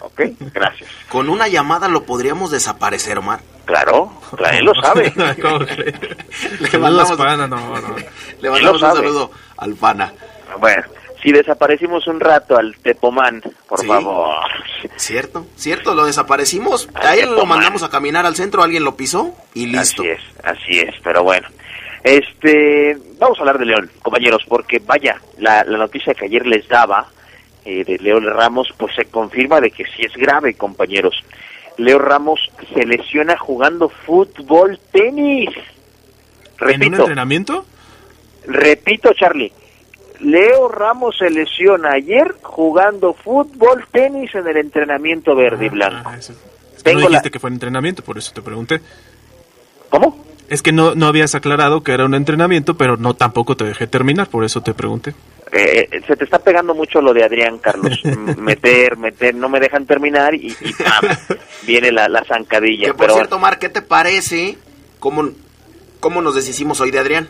Speaker 24: ¿Ok? Gracias.
Speaker 1: Con una llamada lo podríamos desaparecer, Omar.
Speaker 24: Claro, claro, él lo sabe.
Speaker 1: Le
Speaker 14: Saludos,
Speaker 1: mandamos,
Speaker 14: pana, no, no.
Speaker 1: le mandamos un saludo al pana.
Speaker 24: Bueno, si desaparecimos un rato al Tepomán, por
Speaker 1: Sí.
Speaker 24: favor.
Speaker 1: Cierto, cierto, lo desaparecimos.
Speaker 24: Al
Speaker 1: A él lo mandamos a caminar al centro, alguien lo pisó y listo.
Speaker 24: Así es, así es, pero bueno. Este, vamos a hablar de León, compañeros, porque vaya, la, la noticia que ayer les daba eh, de Leo Ramos, pues se confirma de que sí es grave, compañeros. Leo Ramos se lesiona jugando fútbol tenis.
Speaker 14: ¿En un
Speaker 24: Repito,
Speaker 14: entrenamiento?
Speaker 24: repito, Charlie. Leo Ramos se lesiona ayer jugando fútbol tenis en el entrenamiento verde y blanco.
Speaker 14: Es que no
Speaker 24: la-
Speaker 14: dijiste que fue entrenamiento, por eso te pregunté.
Speaker 24: ¿Cómo?
Speaker 14: Es que no, no habías aclarado que era un entrenamiento, pero no tampoco te dejé terminar, por eso te pregunté.
Speaker 24: Eh, eh, se te está pegando mucho lo de Adrián Carlos. Meter, meter, no me dejan terminar y, y ¡pam! viene la, la zancadilla.
Speaker 1: Que por
Speaker 24: Pero
Speaker 1: cierto, Omar, ¿qué te parece cómo, cómo nos deshicimos hoy de Adrián?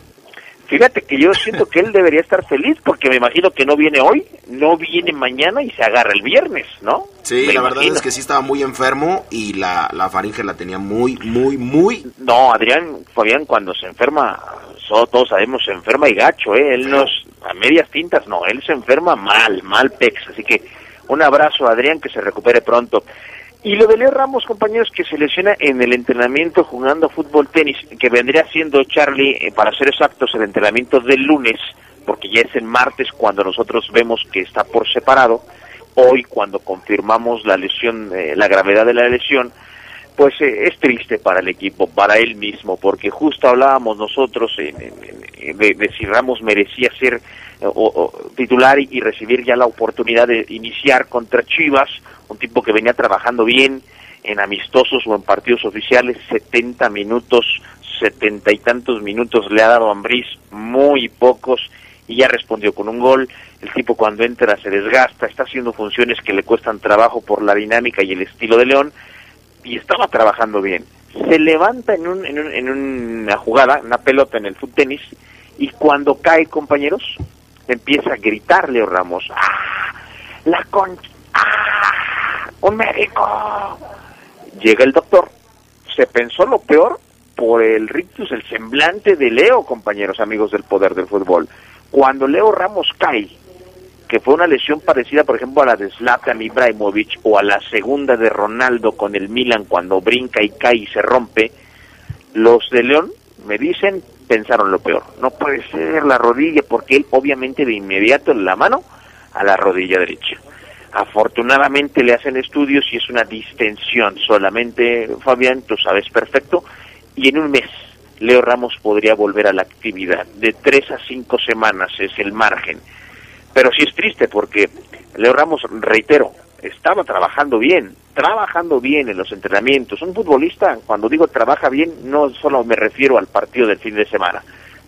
Speaker 24: Fíjate que yo siento que él debería estar feliz porque me imagino que no viene hoy, no viene mañana y se agarra el viernes, ¿no?
Speaker 1: Sí,
Speaker 24: Me
Speaker 1: la verdad es que sí estaba muy enfermo y la, la faringe la tenía muy, muy, muy...
Speaker 24: No, Adrián, Fabián, cuando se enferma, todos sabemos, se enferma y gacho, ¿eh? Él no es a medias tintas, no, él se enferma mal, mal pex. Así que un abrazo a Adrián, que se recupere pronto. Y lo de Leo Ramos, compañeros, que se lesiona en el entrenamiento jugando fútbol tenis, que vendría siendo, Charlie, eh, para ser exactos, el entrenamiento del lunes, porque ya es el martes cuando nosotros vemos que está por separado. Hoy, cuando confirmamos la lesión, eh, la gravedad de la lesión, pues eh, es triste para el equipo, para él mismo, porque justo hablábamos nosotros en- en- de, de si Ramos merecía ser eh, o- titular y, recibir ya la oportunidad de iniciar contra Chivas, un tipo que venía trabajando bien en amistosos o en partidos oficiales, 70 minutos, 70 y tantos minutos le ha dado a Ambriz, muy pocos, y ya respondió con un gol. El tipo cuando entra se desgasta, está haciendo funciones que le cuestan trabajo por la dinámica y el estilo de León, y estaba trabajando bien. Se levanta en, un, en, un- en una jugada, una pelota en el fut tenis, y cuando cae, compañeros, empieza a gritar Leo Ramos, ¡ah! ¡La con... ¡ah! ¡Un médico! Llega el doctor, se pensó lo peor por el rictus, el semblante de Leo, compañeros amigos del poder del fútbol. Cuando Leo Ramos cae, que fue una lesión parecida, por ejemplo, a la de Zlatan Ibrahimovic o a la segunda de Ronaldo con el Milan cuando brinca y cae y se rompe, los de León me dicen pensaron lo peor. No puede ser la rodilla porque él obviamente de inmediato la mano a la rodilla derecha. Afortunadamente le hacen estudios y es una distensión solamente, Fabián, tú sabes perfecto, y en un mes Leo Ramos podría volver a la actividad. De tres a cinco semanas es el margen. Pero sí es triste porque Leo Ramos, reitero, estaba trabajando bien, trabajando bien en los entrenamientos. Un futbolista, cuando digo trabaja bien, no solo me refiero al partido del fin de semana,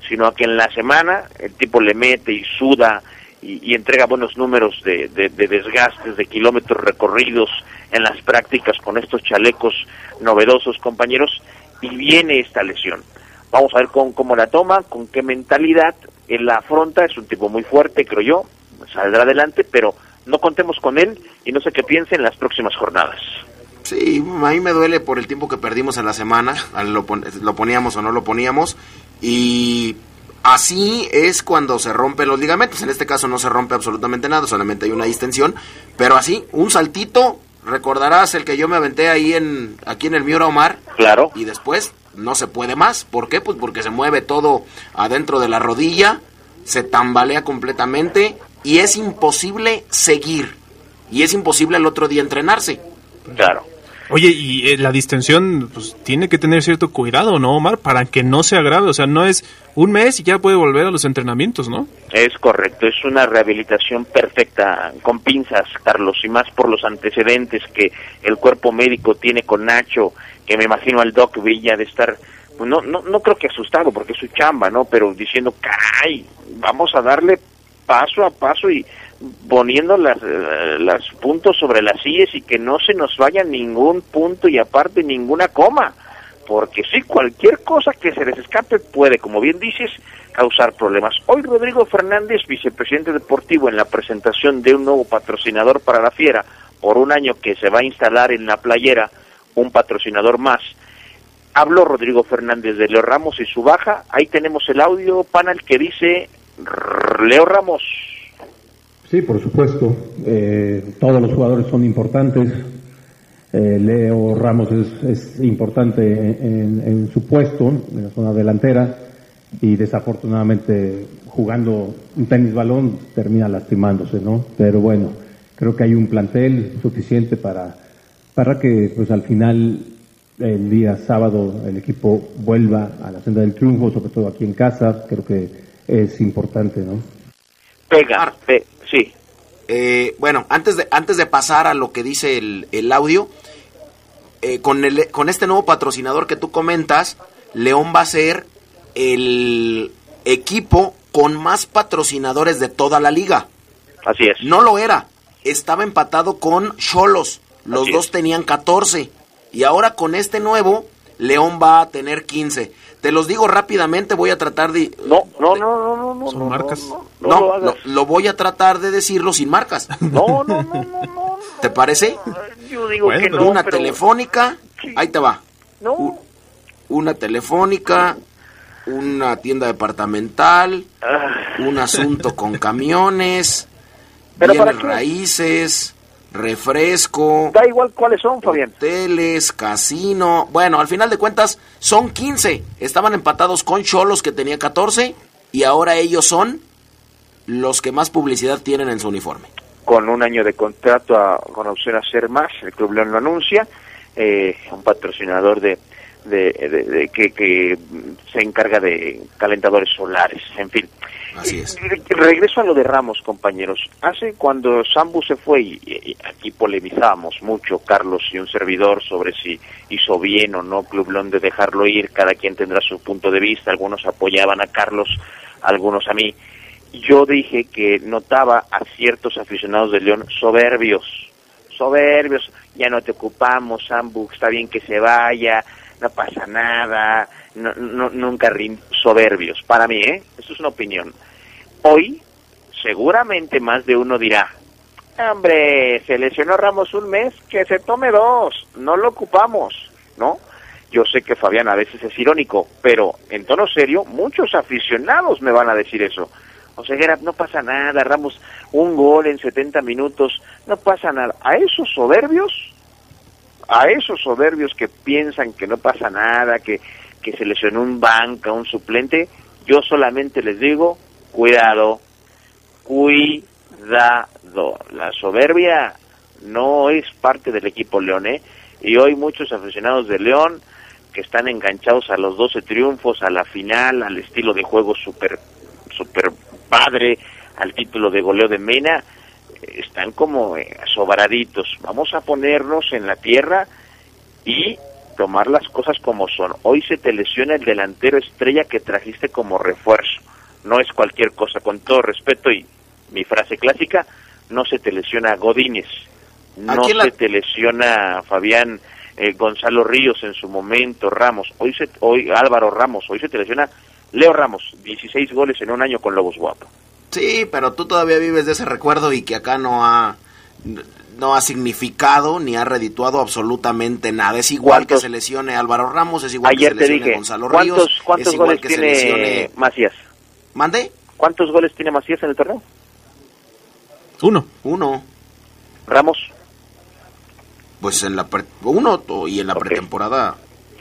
Speaker 24: sino a que en la semana el tipo le mete y suda y, entrega buenos números de, de- de desgastes, de kilómetros recorridos en las prácticas con estos chalecos novedosos, compañeros, y viene esta lesión. Vamos a ver con, cómo la toma, con qué mentalidad él la afronta. Es un tipo muy fuerte, creo yo, saldrá adelante, pero no contemos con él y no sé qué piense en las próximas jornadas.
Speaker 1: Sí, a mí me duele por el tiempo que perdimos en la semana, lo, pon- lo poníamos o no lo poníamos, y así es cuando se rompen los ligamentos, en este caso no se rompe absolutamente nada, solamente hay una distensión, pero así, un saltito, recordarás el que yo me aventé ahí en, aquí en el Miura Omar,
Speaker 24: claro,
Speaker 1: y después no se puede más, ¿por qué? Pues porque se mueve todo adentro de la rodilla, se tambalea completamente, y es imposible seguir, y es imposible el otro día entrenarse.
Speaker 24: Claro.
Speaker 14: Oye, y eh, la distensión, pues tiene que tener cierto cuidado, ¿no, Omar? Para que no se agrave. O sea, no es un mes y ya puede volver a los entrenamientos, ¿no?
Speaker 24: Es correcto, es una rehabilitación perfecta, con pinzas, Carlos, y más por los antecedentes que el cuerpo médico tiene con Nacho, que me imagino al Doc Villa de estar, pues, no, no, no creo que asustado, porque es su chamba, ¿no? Pero diciendo, caray, vamos a darle paso a paso y poniendo las, eh, las puntos sobre las sillas y que no se nos vaya ningún punto y aparte ninguna coma porque sí, cualquier cosa que se les escape puede, como bien dices, causar problemas. Hoy Rodrigo Fernández, vicepresidente deportivo, en la presentación de un nuevo patrocinador para la Fiera, por un año que se va a instalar en la playera un patrocinador más, habló Rodrigo Fernández de Leo Ramos y su baja. Ahí tenemos el audio panel que dice Leo Ramos.
Speaker 25: Sí, por supuesto. Eh, todos los jugadores son importantes. Eh, Leo Ramos es, importante en, en su puesto, en la zona delantera, y desafortunadamente jugando un tenis balón termina lastimándose, ¿no? Pero bueno, creo que hay un plantel suficiente para, para que pues al final el día sábado el equipo vuelva a la senda del triunfo, sobre todo aquí en casa, creo que es importante, ¿no?
Speaker 24: Pega, pe- sí.
Speaker 1: Eh, bueno, antes de, antes de pasar a lo que dice el, el audio, eh, con, el, con este nuevo patrocinador que tú comentas, León va a ser el equipo con más patrocinadores de toda la liga.
Speaker 24: Así es.
Speaker 1: No lo era, estaba empatado con Cholos, los
Speaker 24: Así
Speaker 1: dos
Speaker 24: es.
Speaker 1: tenían 14. Y ahora con este nuevo, León va a tener 15. Te los digo rápidamente, voy a tratar de...
Speaker 24: No, no, no, no, no, no.
Speaker 14: Son
Speaker 24: no,
Speaker 14: marcas.
Speaker 24: No,
Speaker 1: No,
Speaker 24: no, lo
Speaker 1: lo, voy a tratar de decirlo sin marcas.
Speaker 24: No, no, no, no, no.
Speaker 1: ¿Te parece?
Speaker 24: Yo digo
Speaker 14: Bueno,
Speaker 24: que no,
Speaker 1: una
Speaker 24: pero...
Speaker 1: telefónica, ahí te va.
Speaker 24: No.
Speaker 1: Una telefónica, una tienda departamental,
Speaker 24: Ah,
Speaker 1: un asunto con camiones,
Speaker 24: ¿Pero
Speaker 1: bienes
Speaker 24: para qué?
Speaker 1: raíces, refresco,
Speaker 24: da igual cuáles son, Fabián.
Speaker 1: hoteles, casino. Bueno, al final de cuentas son 15. Estaban empatados con Cholos que tenía 14 y ahora ellos son los que más publicidad tienen en su uniforme.
Speaker 24: Con un año de contrato a- con opción a ser más, el Club León lo anuncia, eh, un patrocinador de, de, de- de- que, que se encarga de calentadores solares, en fin. Regreso a lo de Ramos, compañeros. Hace cuando Sambu se fue, y, aquí polemizábamos mucho, Carlos y un servidor, sobre si hizo bien o no Club León de dejarlo ir, cada quien tendrá su punto de vista, algunos apoyaban a Carlos, algunos a mí. Yo dije que notaba a ciertos aficionados de León soberbios, soberbios, ya no te ocupamos, Sambu, está bien que se vaya, no pasa nada, no, no- nunca soberbios, para mí, ¿eh? Eso es una opinión. Hoy, seguramente más de uno dirá, hombre, se lesionó Ramos un mes, que se tome dos, no lo ocupamos, ¿no? Yo sé que Fabián a veces es irónico, pero en tono serio, muchos aficionados me van a decir eso. O sea, no pasa nada, Ramos, un gol en 70 minutos, no pasa nada. A esos soberbios, a esos soberbios que piensan que no pasa nada, que, que se lesionó un banca, un suplente, yo solamente les digo, cuidado, cuidado. La soberbia no es parte del equipo León, ¿eh? Y hoy muchos aficionados de León que están enganchados a los 12 triunfos, a la final, al estilo de juego super, super padre, al título de goleo de Mena, están como eh, sobraditos. Vamos a ponernos en la tierra y tomar las cosas como son. Hoy se te lesiona el delantero estrella que trajiste como refuerzo. No es cualquier cosa, con todo respeto y mi frase clásica, no se te lesiona Godínez, no
Speaker 1: la-
Speaker 24: se te lesiona Fabián eh, Gonzalo Ríos en su momento, Ramos, hoy se, hoy Álvaro Ramos, hoy se te lesiona Leo Ramos, 16 goles en un año con Lobos Guapo.
Speaker 1: Sí, pero tú todavía vives de ese recuerdo y que acá no ha no ha significado ni ha redituado absolutamente nada. Es igual que se lesione Álvaro Ramos, es igual
Speaker 24: Ayer
Speaker 1: que se lesione
Speaker 24: dije,
Speaker 1: Gonzalo
Speaker 24: ¿cuántos,
Speaker 1: Ríos,
Speaker 24: cuántos
Speaker 1: es igual
Speaker 24: goles
Speaker 1: que se
Speaker 24: tiene
Speaker 1: lesione
Speaker 24: Macías?
Speaker 1: ¿Mande?
Speaker 24: ¿Cuántos goles tiene Macías en el torneo?
Speaker 14: Uno.
Speaker 1: Uno.
Speaker 24: Ramos,
Speaker 1: Pues en la pre- uno y en la pretemporada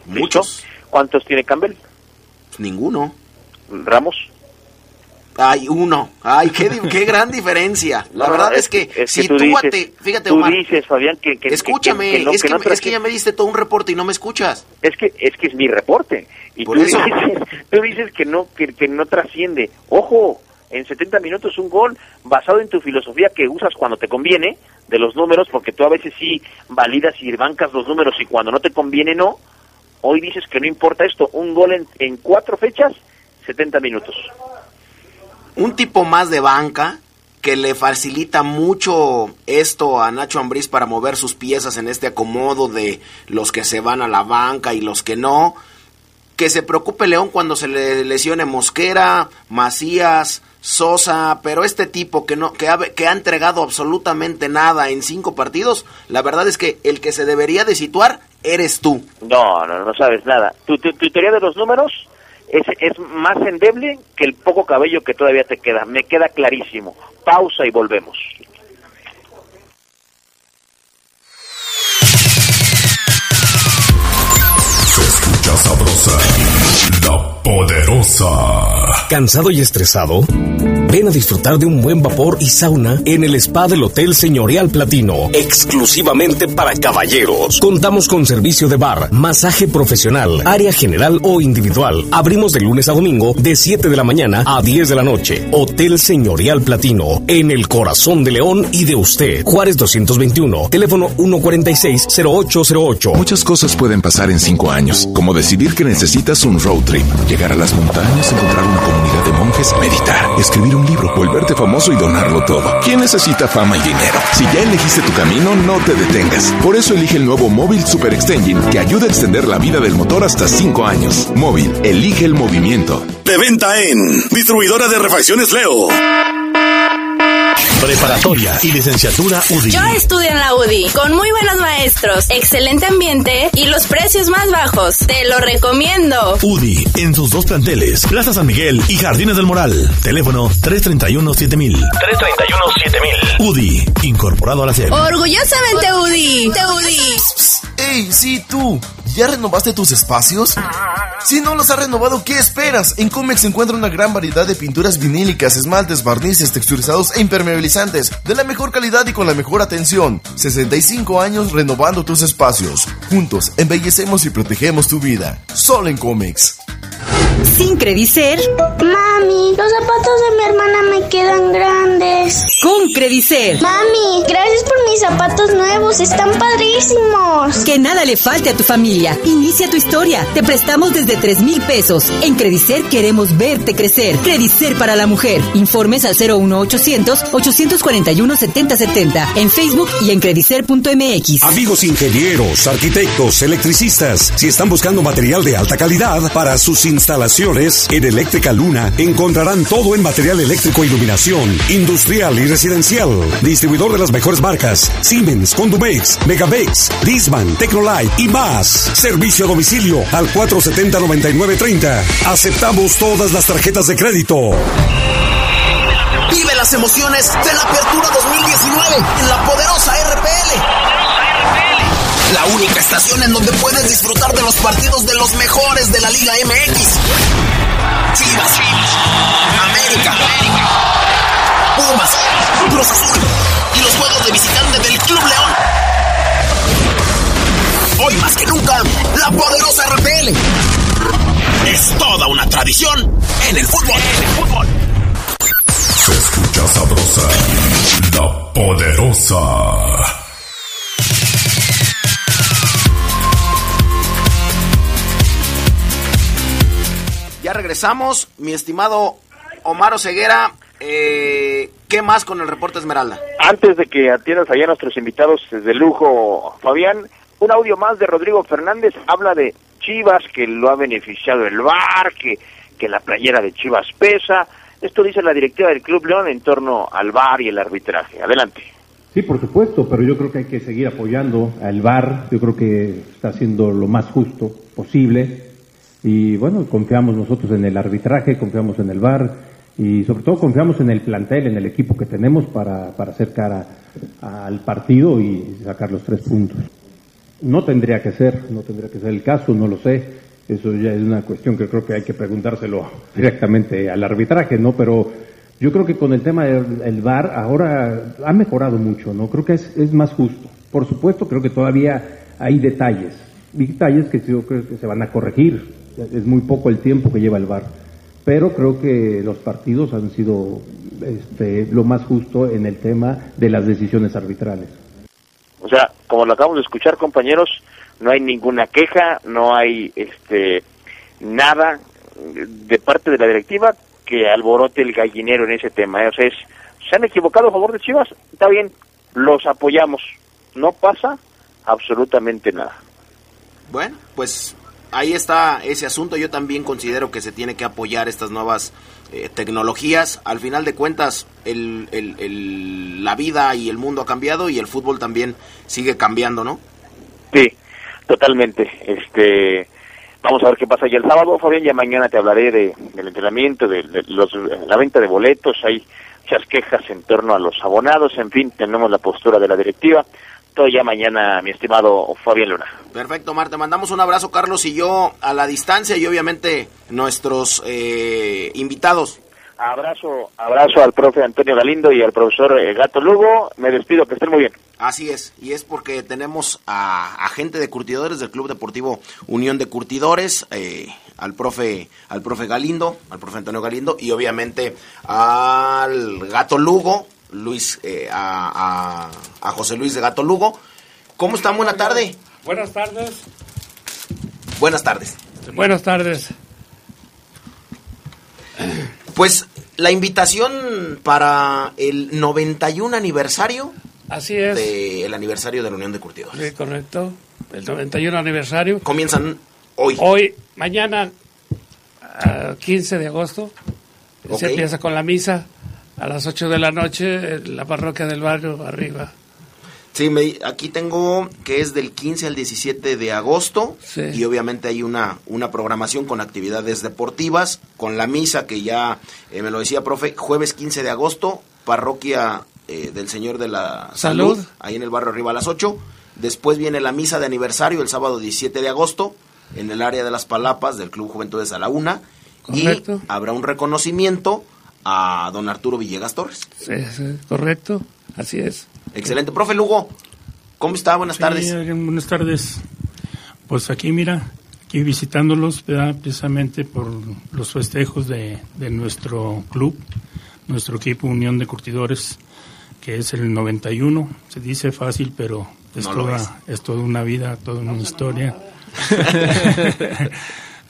Speaker 24: ¿listo?
Speaker 1: muchos,
Speaker 24: ¿Cuántos tiene Campbell?
Speaker 1: ninguno.
Speaker 24: Ramos.
Speaker 1: Ay, uno. Ay, qué, qué gran diferencia. La
Speaker 24: No,
Speaker 1: verdad
Speaker 24: es
Speaker 1: es que,
Speaker 24: que- es que
Speaker 1: si
Speaker 24: tú
Speaker 1: tú,
Speaker 24: dices-
Speaker 1: ate- fíjate,
Speaker 24: Tú
Speaker 1: Omar,
Speaker 24: dices, Fabián, que... que-
Speaker 1: escúchame,
Speaker 24: que- que no-
Speaker 1: es, que,
Speaker 24: no
Speaker 1: es que ya me diste todo un reporte y no me escuchas.
Speaker 24: es que es que es mi reporte y
Speaker 1: Por
Speaker 24: tú
Speaker 1: eso.
Speaker 24: dices, tú dices que no que, que no trasciende ojo en 70 minutos un gol basado en tu filosofía que usas cuando te conviene de los números porque tú a veces sí validas y bancas los números y cuando no te conviene no hoy dices que no importa esto un gol en, en cuatro fechas 70 minutos
Speaker 1: un tipo más de banca que le facilita mucho esto a Nacho Ambriz para mover sus piezas en este acomodo de los que se van a la banca y los que no. Que se preocupe León cuando se le lesione Mosquera, Macías, Sosa, pero este tipo que no que ha, que ha entregado absolutamente nada en cinco partidos, la verdad es que el que se debería de situar eres tú.
Speaker 24: no no no sabes nada tu, tu, tu teoría de los números es, más endeble que el poco cabello que todavía te queda. Me queda clarísimo. Pausa y volvemos.
Speaker 23: Se escucha sabrosa, la poderosa.
Speaker 17: ¿Cansado y estresado? Ven a disfrutar de un buen vapor y sauna en el spa del Hotel Señorial Platino, exclusivamente para caballeros. Contamos con servicio de bar, masaje profesional, área general o individual. Abrimos de lunes a domingo de 7 de la mañana a 10 de la noche. Hotel Señorial Platino, en el corazón de León y de usted. Juárez 221, teléfono 146-0808.
Speaker 2: Muchas cosas pueden pasar en cinco años, como decidir que necesitas un road trip, Llegar a las montañas, encontrar una comunidad de monjes, meditar, escribir un libro, volverte famoso y donarlo todo. ¿Quién necesita fama y dinero? Si ya elegiste tu camino, no te detengas. Por eso elige el nuevo Móvil Super Extension que ayuda a extender la vida del motor hasta 5 años. Móvil, elige el movimiento.
Speaker 23: De venta en Distribuidora de Refacciones Leo. Preparatoria y licenciatura UDI.
Speaker 26: Yo estudio en la UDI con muy buenos maestros, excelente ambiente y los precios más bajos. Te lo recomiendo.
Speaker 23: UDI en sus dos planteles, Plaza San Miguel y Jardines del Moral. Teléfono 331 7000. 331 7000. UDI, incorporado a la serie.
Speaker 26: Orgullosamente UDI. Te UDI.
Speaker 12: ¡Ey, sí tú! ¿Ya renovaste tus espacios? Si no los has renovado, ¿qué esperas? En Comex se encuentra una gran variedad de pinturas vinílicas, esmaltes, barnices, texturizados e impermeabilizantes, de la mejor calidad y con la mejor atención. 65 años renovando tus espacios. Juntos, embellecemos y protegemos tu vida. Solo en Comex.
Speaker 7: Sin Credicer.
Speaker 8: Mami, los zapatos de mi hermana me quedan grandes.
Speaker 7: Con Credicer.
Speaker 8: Mami, gracias por mis zapatos nuevos, están padrísimos.
Speaker 7: Que nada le falte a tu familia. Inicia tu historia. Te prestamos desde 3 mil pesos. En Credicer queremos verte crecer. Credicer para la mujer. Informes al 01800 841 7070 en Facebook y en credicer.mx.
Speaker 23: Amigos ingenieros, arquitectos, electricistas, si están buscando material de alta calidad para sus instalaciones, en Eléctrica Luna encontrarán todo en material eléctrico iluminación, industrial y residencial. Distribuidor de las mejores marcas: Siemens, Condumex, Megabex, Disman, Tecnolight y más. Servicio a domicilio al 470-9930. Aceptamos todas las tarjetas de crédito.
Speaker 27: Vive las emociones de la Apertura 2019 en la poderosa RPL. La única estación en donde puedes disfrutar de los partidos de los mejores de la Liga MX. Chivas, América, Pumas, Cruz Azul y los juegos de visitante del Club León. Hoy más que nunca, la poderosa RPL. Es toda una tradición en el fútbol. En el fútbol.
Speaker 23: Se escucha sabrosa, la poderosa.
Speaker 1: Ya regresamos, mi estimado Omar Ceguera. Eh, ¿Qué más con el reporte Esmeralda?
Speaker 24: Antes de que atiendas allá a nuestros invitados de lujo, Fabián, un audio más de Rodrigo Fernández habla de Chivas, que lo ha beneficiado el VAR, que, que la playera de Chivas pesa. Esto dice la directiva del Club León en torno al VAR y el arbitraje. Adelante.
Speaker 25: Sí, por supuesto, pero yo creo que hay que seguir apoyando al VAR. Yo creo que está haciendo lo más justo posible. Y bueno, confiamos nosotros en el arbitraje, confiamos en el VAR y sobre todo confiamos en el plantel, en el equipo que tenemos para, para hacer cara al partido y sacar los tres puntos. No tendría que ser, no tendría que ser el caso, no lo sé. Eso ya es una cuestión que creo que hay que preguntárselo directamente al arbitraje, ¿no? Pero yo creo que con el tema del VAR ahora ha mejorado mucho, ¿no? Creo que es, es más justo. Por supuesto, creo que todavía hay detalles, detalles que yo creo que se van a corregir. Es muy poco el tiempo que lleva el VAR. Pero creo que los partidos han sido este, lo más justo en el tema de las decisiones arbitrales.
Speaker 24: O sea, como lo acabamos de escuchar, compañeros, no hay ninguna queja, no hay este nada de parte de la directiva que alborote el gallinero en ese tema. ¿eh? O sea, se han equivocado a favor de Chivas, está bien, los apoyamos. No pasa absolutamente nada.
Speaker 1: Bueno, pues ahí está ese asunto. Yo también considero que se tiene que apoyar estas nuevas eh, tecnologías. Al final de cuentas, el, la vida y el mundo ha cambiado y el fútbol también sigue cambiando, ¿no?
Speaker 24: Sí, totalmente. Este, vamos a ver qué pasa ya el sábado, Fabián. Ya mañana te hablaré de, del entrenamiento, de, de los, la venta de boletos. Hay muchas quejas en torno a los abonados. En fin, tenemos la postura de la directiva todo ya mañana, mi estimado Fabián Luna.
Speaker 1: Perfecto, Mar, te mandamos un abrazo, Carlos y yo a la distancia y obviamente nuestros eh, invitados.
Speaker 24: Abrazo, abrazo al profe Antonio Galindo y al profesor eh, Gato Lugo. Me despido, que estén muy bien.
Speaker 1: Así es, y es porque tenemos a, a gente de curtidores del Club Deportivo Unión de Curtidores, eh, al profe, al profe Galindo, al profe Antonio Galindo y obviamente al Gato Lugo, Luis, eh, a, a, a, José Luis de Gato Lugo. ¿Cómo están? Buena tarde.
Speaker 28: Buenas tardes.
Speaker 1: Buenas tardes.
Speaker 28: Buenas tardes.
Speaker 1: Pues la invitación para el 91 aniversario
Speaker 29: Así es.
Speaker 1: del aniversario de la Unión de Curtidores.
Speaker 29: Sí, correcto. El 91 aniversario.
Speaker 1: Comienzan hoy.
Speaker 29: Hoy, mañana, ah, 15 de agosto, se empieza con la misa a las 8 de la noche en la parroquia del barrio arriba.
Speaker 1: Sí, me- aquí tengo que es del 15 al 17 de agosto y obviamente hay una, una programación con actividades deportivas, con la misa que ya eh, me lo decía, profe, jueves 15 de agosto, parroquia eh, del Señor de la Salud,
Speaker 29: Salud.
Speaker 1: ahí en el barrio arriba a las 8. Después viene la misa de aniversario el sábado 17 de agosto en el área de las Palapas del Club Juventudes a la una.
Speaker 29: Correcto.
Speaker 1: Y habrá un reconocimiento a don Arturo Villegas Torres.
Speaker 29: Sí, sí, correcto, así es.
Speaker 1: Excelente. Profe Lugo, ¿cómo está? Buenas
Speaker 30: Sí,
Speaker 1: tardes.
Speaker 30: buenas tardes. Pues aquí, mira, aquí visitándolos, ¿verdad? precisamente por los festejos de, de nuestro club, nuestro equipo Unión de Curtidores, que es el 91. Se dice fácil, pero es,
Speaker 1: No
Speaker 30: toda, es toda una vida, toda una historia.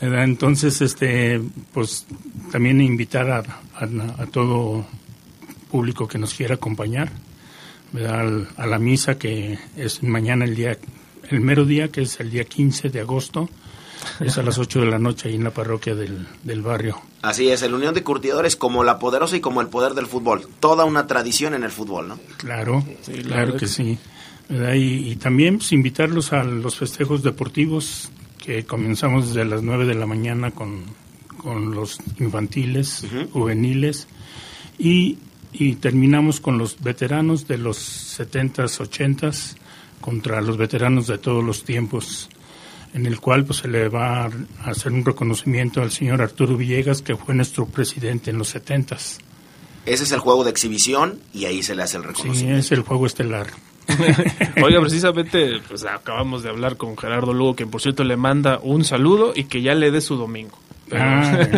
Speaker 30: ¿Verdad? Entonces, este, pues también invitar a, a- a todo público que nos quiera acompañar ¿verdad? Al- a la misa que es mañana el día, el mero día que es el día 15 de agosto, es a las 8 de la noche ahí en la parroquia del, del barrio.
Speaker 1: Así es, el Unión de Curtidores como la poderosa y como el poder del fútbol. Toda una tradición en el fútbol, ¿no?
Speaker 30: Claro,
Speaker 1: la
Speaker 30: claro que
Speaker 1: que
Speaker 30: sí. Y, y también pues, invitarlos a los festejos deportivos que comenzamos desde las 9 de la mañana con, con los infantiles, juveniles y, y terminamos con los veteranos de los 70s, 80s contra los veteranos de todos los tiempos en el cual pues se le va a hacer un reconocimiento al señor Arturo Villegas que fue nuestro presidente en los 70s.
Speaker 1: Ese es el juego de exhibición y ahí se le hace el
Speaker 30: Sí,
Speaker 1: reconocimiento.
Speaker 30: es el juego estelar.
Speaker 14: Oiga, precisamente, pues acabamos de hablar con Gerardo Lugo, que por cierto le manda un saludo y que ya le dé su domingo. Pero,
Speaker 30: Ah.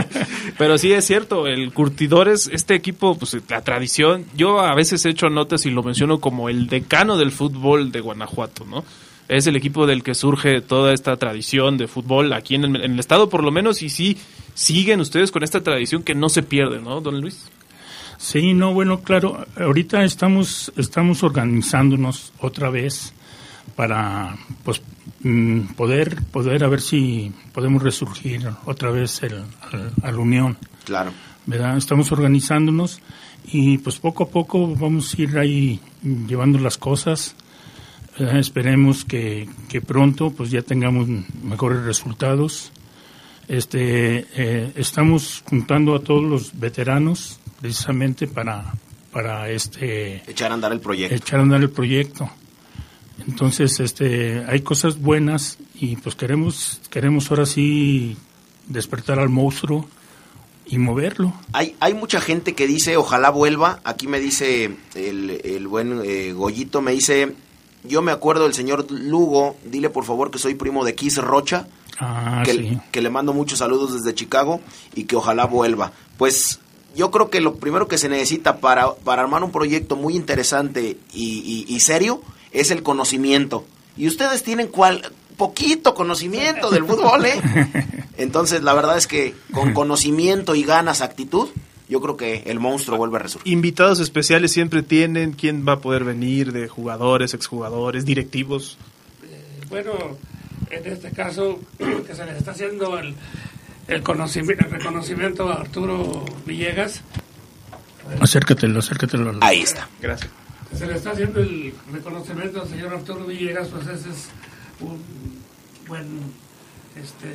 Speaker 14: pero sí es cierto, el Curtidores, este equipo, pues la tradición, yo a veces he hecho notas y lo menciono como el decano del fútbol de Guanajuato, ¿no? Es el equipo del que surge toda esta tradición de fútbol aquí en el, en el estado por lo menos y sí siguen ustedes con esta tradición que no se pierde, ¿no, don Luis?
Speaker 30: Sí, no, bueno, claro, ahorita estamos, estamos organizándonos otra vez para pues mm, poder, poder a ver si podemos resurgir otra vez el, al- a la unión.
Speaker 1: Claro.
Speaker 30: ¿verdad? Estamos organizándonos y pues poco a poco vamos a ir ahí llevando las cosas. ¿verdad? Esperemos que, que pronto pues ya tengamos mejores resultados. Este, eh, estamos juntando a todos los veteranos precisamente para, para este
Speaker 1: Echar a andar el proyecto.
Speaker 30: echar a andar el proyecto. Entonces, este, hay cosas buenas y pues queremos, queremos ahora sí despertar al monstruo y moverlo.
Speaker 1: Hay, hay mucha gente que dice, ojalá vuelva. Aquí me dice el, el buen eh, Goyito, me dice, yo me acuerdo del señor Lugo, dile por favor que soy primo de Kiss Rocha,
Speaker 30: Ah,
Speaker 1: que,
Speaker 30: sí.
Speaker 1: que le mando muchos saludos desde Chicago y que ojalá vuelva. Pues yo creo que lo primero que se necesita para, para armar un proyecto muy interesante y, y- y serio es el conocimiento. Y ustedes tienen cual, poquito conocimiento del fútbol, ¿eh? Entonces, la verdad es que con conocimiento y ganas, actitud, yo creo que el monstruo vuelve a resurgir.
Speaker 14: Invitados especiales siempre tienen, ¿quién va a poder venir? De jugadores, exjugadores, directivos.
Speaker 29: Bueno, en este caso que se le está haciendo el, el, conocimiento, el reconocimiento a Arturo Villegas,
Speaker 30: Acércatelo, acércatelo.
Speaker 1: Ahí está.
Speaker 14: Gracias.
Speaker 29: se le está haciendo el reconocimiento al señor Arturo Villegas, pues ese es un buen, este,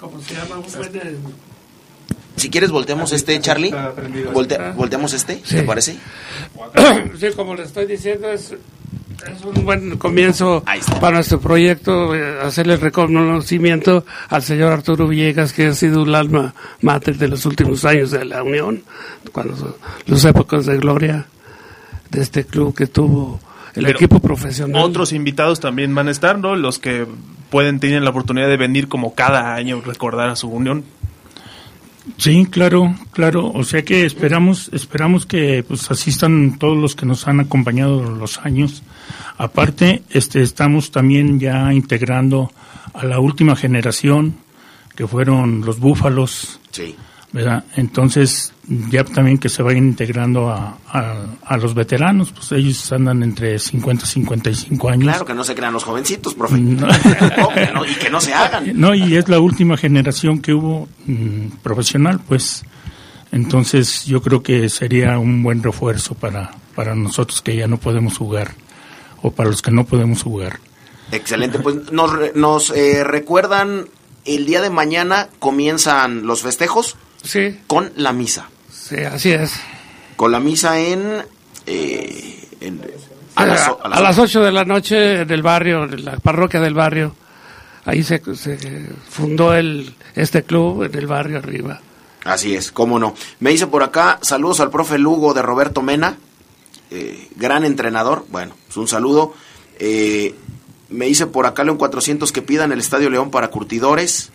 Speaker 29: ¿cómo se llama? Un buen... eh,
Speaker 1: Si quieres, volteamos este, Charlie. Volte- volteamos este, ¿te
Speaker 29: Sí.
Speaker 1: parece?
Speaker 29: sí, como le estoy diciendo, es, es un buen comienzo para nuestro proyecto, eh, hacerle el reconocimiento al señor Arturo Villegas, que ha sido el alma mater de los últimos años de la Unión, cuando los épocas de gloria de este club que tuvo el
Speaker 14: Pero
Speaker 29: equipo profesional.
Speaker 14: Otros invitados también van a estar, ¿no? Los que pueden, tienen la oportunidad de venir como cada año, recordar a su unión.
Speaker 30: Sí, claro, claro. O sea que esperamos, esperamos que pues asistan todos los que nos han acompañado los años. Aparte, este, estamos también ya integrando a la última generación que fueron los Búfalos.
Speaker 1: Sí.
Speaker 30: ¿verdad? Entonces, ya también que se vayan integrando a, a, a, los veteranos, pues ellos andan entre 50 y 55 años.
Speaker 1: Claro, que no se crean los jovencitos, profe. No. no, y que no se hagan.
Speaker 30: No, y es la última generación que hubo mmm, profesional, pues. Entonces, yo creo que sería un buen refuerzo para, para nosotros que ya no podemos jugar, o para los que no podemos jugar.
Speaker 1: Excelente, pues nos, nos eh, recuerdan, el día de mañana comienzan los festejos.
Speaker 29: Sí.
Speaker 1: Con la misa.
Speaker 29: Sí, así es.
Speaker 1: Con la misa en... Eh, en
Speaker 29: a, las, a, las, a, las, 8 de la noche en el barrio, en la parroquia del barrio. Ahí se, se fundó el, este club en el barrio arriba.
Speaker 1: Así es, cómo no. Me dice por acá, saludos al profe Lugo de Roberto Mena, eh, gran entrenador. Bueno, pues un saludo. Eh, me dice por acá León 400 que pidan el Estadio León para curtidores,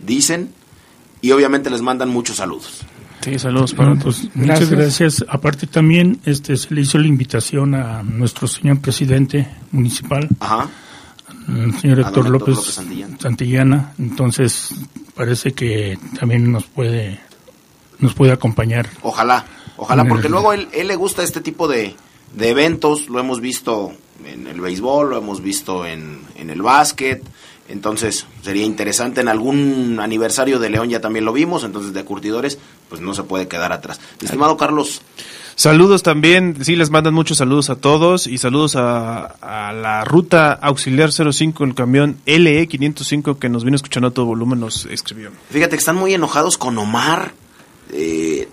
Speaker 1: dicen y obviamente les mandan muchos saludos.
Speaker 30: Sí, saludos para todos. Muchas gracias. Aparte también este se le hizo la invitación a nuestro señor presidente municipal,
Speaker 1: Ajá.
Speaker 30: el señor Héctor López, López Santillana. Santillana. Entonces parece que también nos puede nos puede acompañar.
Speaker 1: Ojalá, ojalá, porque luego él, él le gusta este tipo de, de eventos, lo hemos visto en el béisbol, lo hemos visto en, en el básquet, entonces sería interesante en algún aniversario de León ya también lo vimos, entonces de curtidores pues no se puede quedar atrás. Estimado Carlos.
Speaker 14: Saludos también, sí les mandan muchos saludos a todos y saludos a, a la ruta auxiliar 05, el camión LE 505 que nos vino escuchando a todo volumen, nos escribió.
Speaker 1: Fíjate que están muy enojados con Omar. Eh,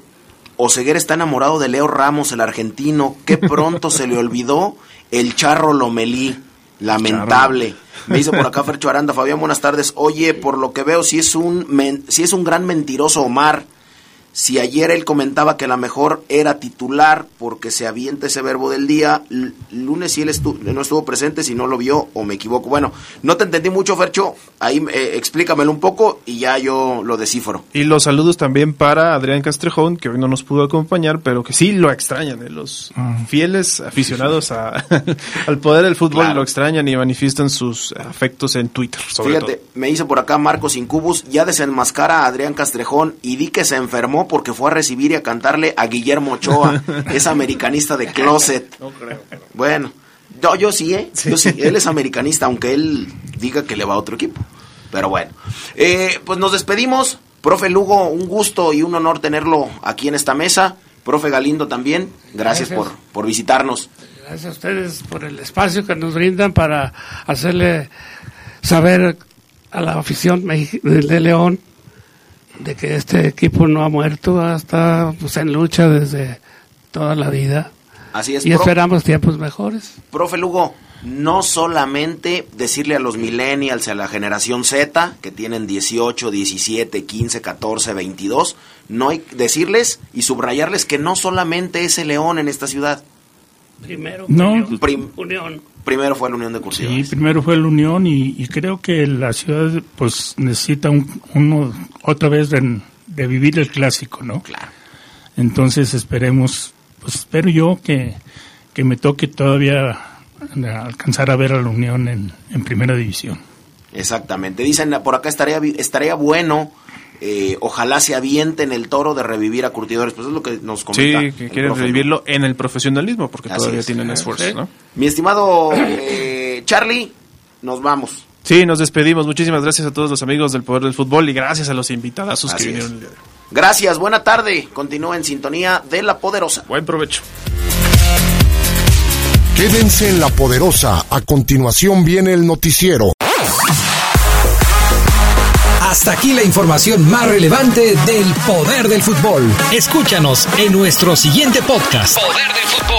Speaker 1: Oseguera está enamorado de Leo Ramos, el argentino. Qué pronto se le olvidó el charro Lomelí. Lamentable. Me hizo por acá Fercho Aranda. Fabián, buenas tardes. Oye, por lo que veo, si es un, men, si es un gran mentiroso Omar. Si ayer él comentaba que la mejor era titular porque se avienta ese verbo del día, lunes si él estu no estuvo presente, si no lo vio o me equivoco. Bueno, no te entendí mucho, Fercho. Ahí eh, explícamelo un poco y ya yo lo descifro.
Speaker 14: Y los saludos también para Adrián Castrejón, que hoy no nos pudo acompañar, pero que sí lo extrañan. ¿eh? Los fieles aficionados a, al poder del fútbol claro. lo extrañan y manifiestan sus afectos en Twitter. Sobre
Speaker 1: Fíjate,
Speaker 14: todo.
Speaker 1: me dice por acá Marcos Incubus, ya desenmascara a Adrián Castrejón y di que se enfermó porque fue a recibir y a cantarle a Guillermo Ochoa, es americanista de closet.
Speaker 14: No creo.
Speaker 1: Bueno, yo, yo sí, ¿eh? Yo sí, él es americanista, aunque él diga que le va a otro equipo. Pero bueno, eh, pues nos despedimos. Profe Lugo, un gusto y un honor tenerlo aquí en esta mesa. Profe Galindo también, gracias, gracias. Por, por visitarnos.
Speaker 29: Gracias a ustedes por el espacio que nos brindan para hacerle saber a la afición de León de que este equipo no ha muerto, hasta pues, en lucha desde toda la vida.
Speaker 1: Así es.
Speaker 29: Y esperamos tiempos mejores.
Speaker 1: Profe Lugo, no solamente decirle a los millennials, a la generación Z, que tienen 18, 17, 15, 14, 22, no hay, decirles y subrayarles que no solamente es el León en esta ciudad.
Speaker 29: Primero,
Speaker 30: no,
Speaker 29: Unión. Prim Unión.
Speaker 1: Primero fue la Unión de Cursidores.
Speaker 30: Sí, primero fue la Unión y, y creo que la ciudad pues necesita un, uno otra vez de, de, vivir el clásico, ¿no?
Speaker 1: Claro.
Speaker 30: Entonces esperemos, pues espero yo que, que me toque todavía alcanzar a ver a la Unión en, en primera división.
Speaker 1: Exactamente. Dicen, por acá estaría, estaría bueno eh, ojalá se avienten el toro de revivir a curtidores. Pues es lo que nos comenta.
Speaker 14: Sí, que quieren revivirlo en el profesionalismo, porque Así todavía es. tienen esfuerzos, ¿no?
Speaker 1: Mi estimado eh, Charlie, nos vamos.
Speaker 14: Sí, nos despedimos. Muchísimas gracias a todos los amigos del Poder del Fútbol y gracias a los invitados que vinieron el día de hoy.
Speaker 1: Gracias, buena tarde. Continúa en sintonía de La Poderosa.
Speaker 14: Buen provecho.
Speaker 31: Quédense en La Poderosa. A continuación viene el noticiero.
Speaker 13: Hasta aquí la información más relevante del poder del fútbol. Escúchanos en nuestro siguiente podcast.
Speaker 27: Poder del fútbol.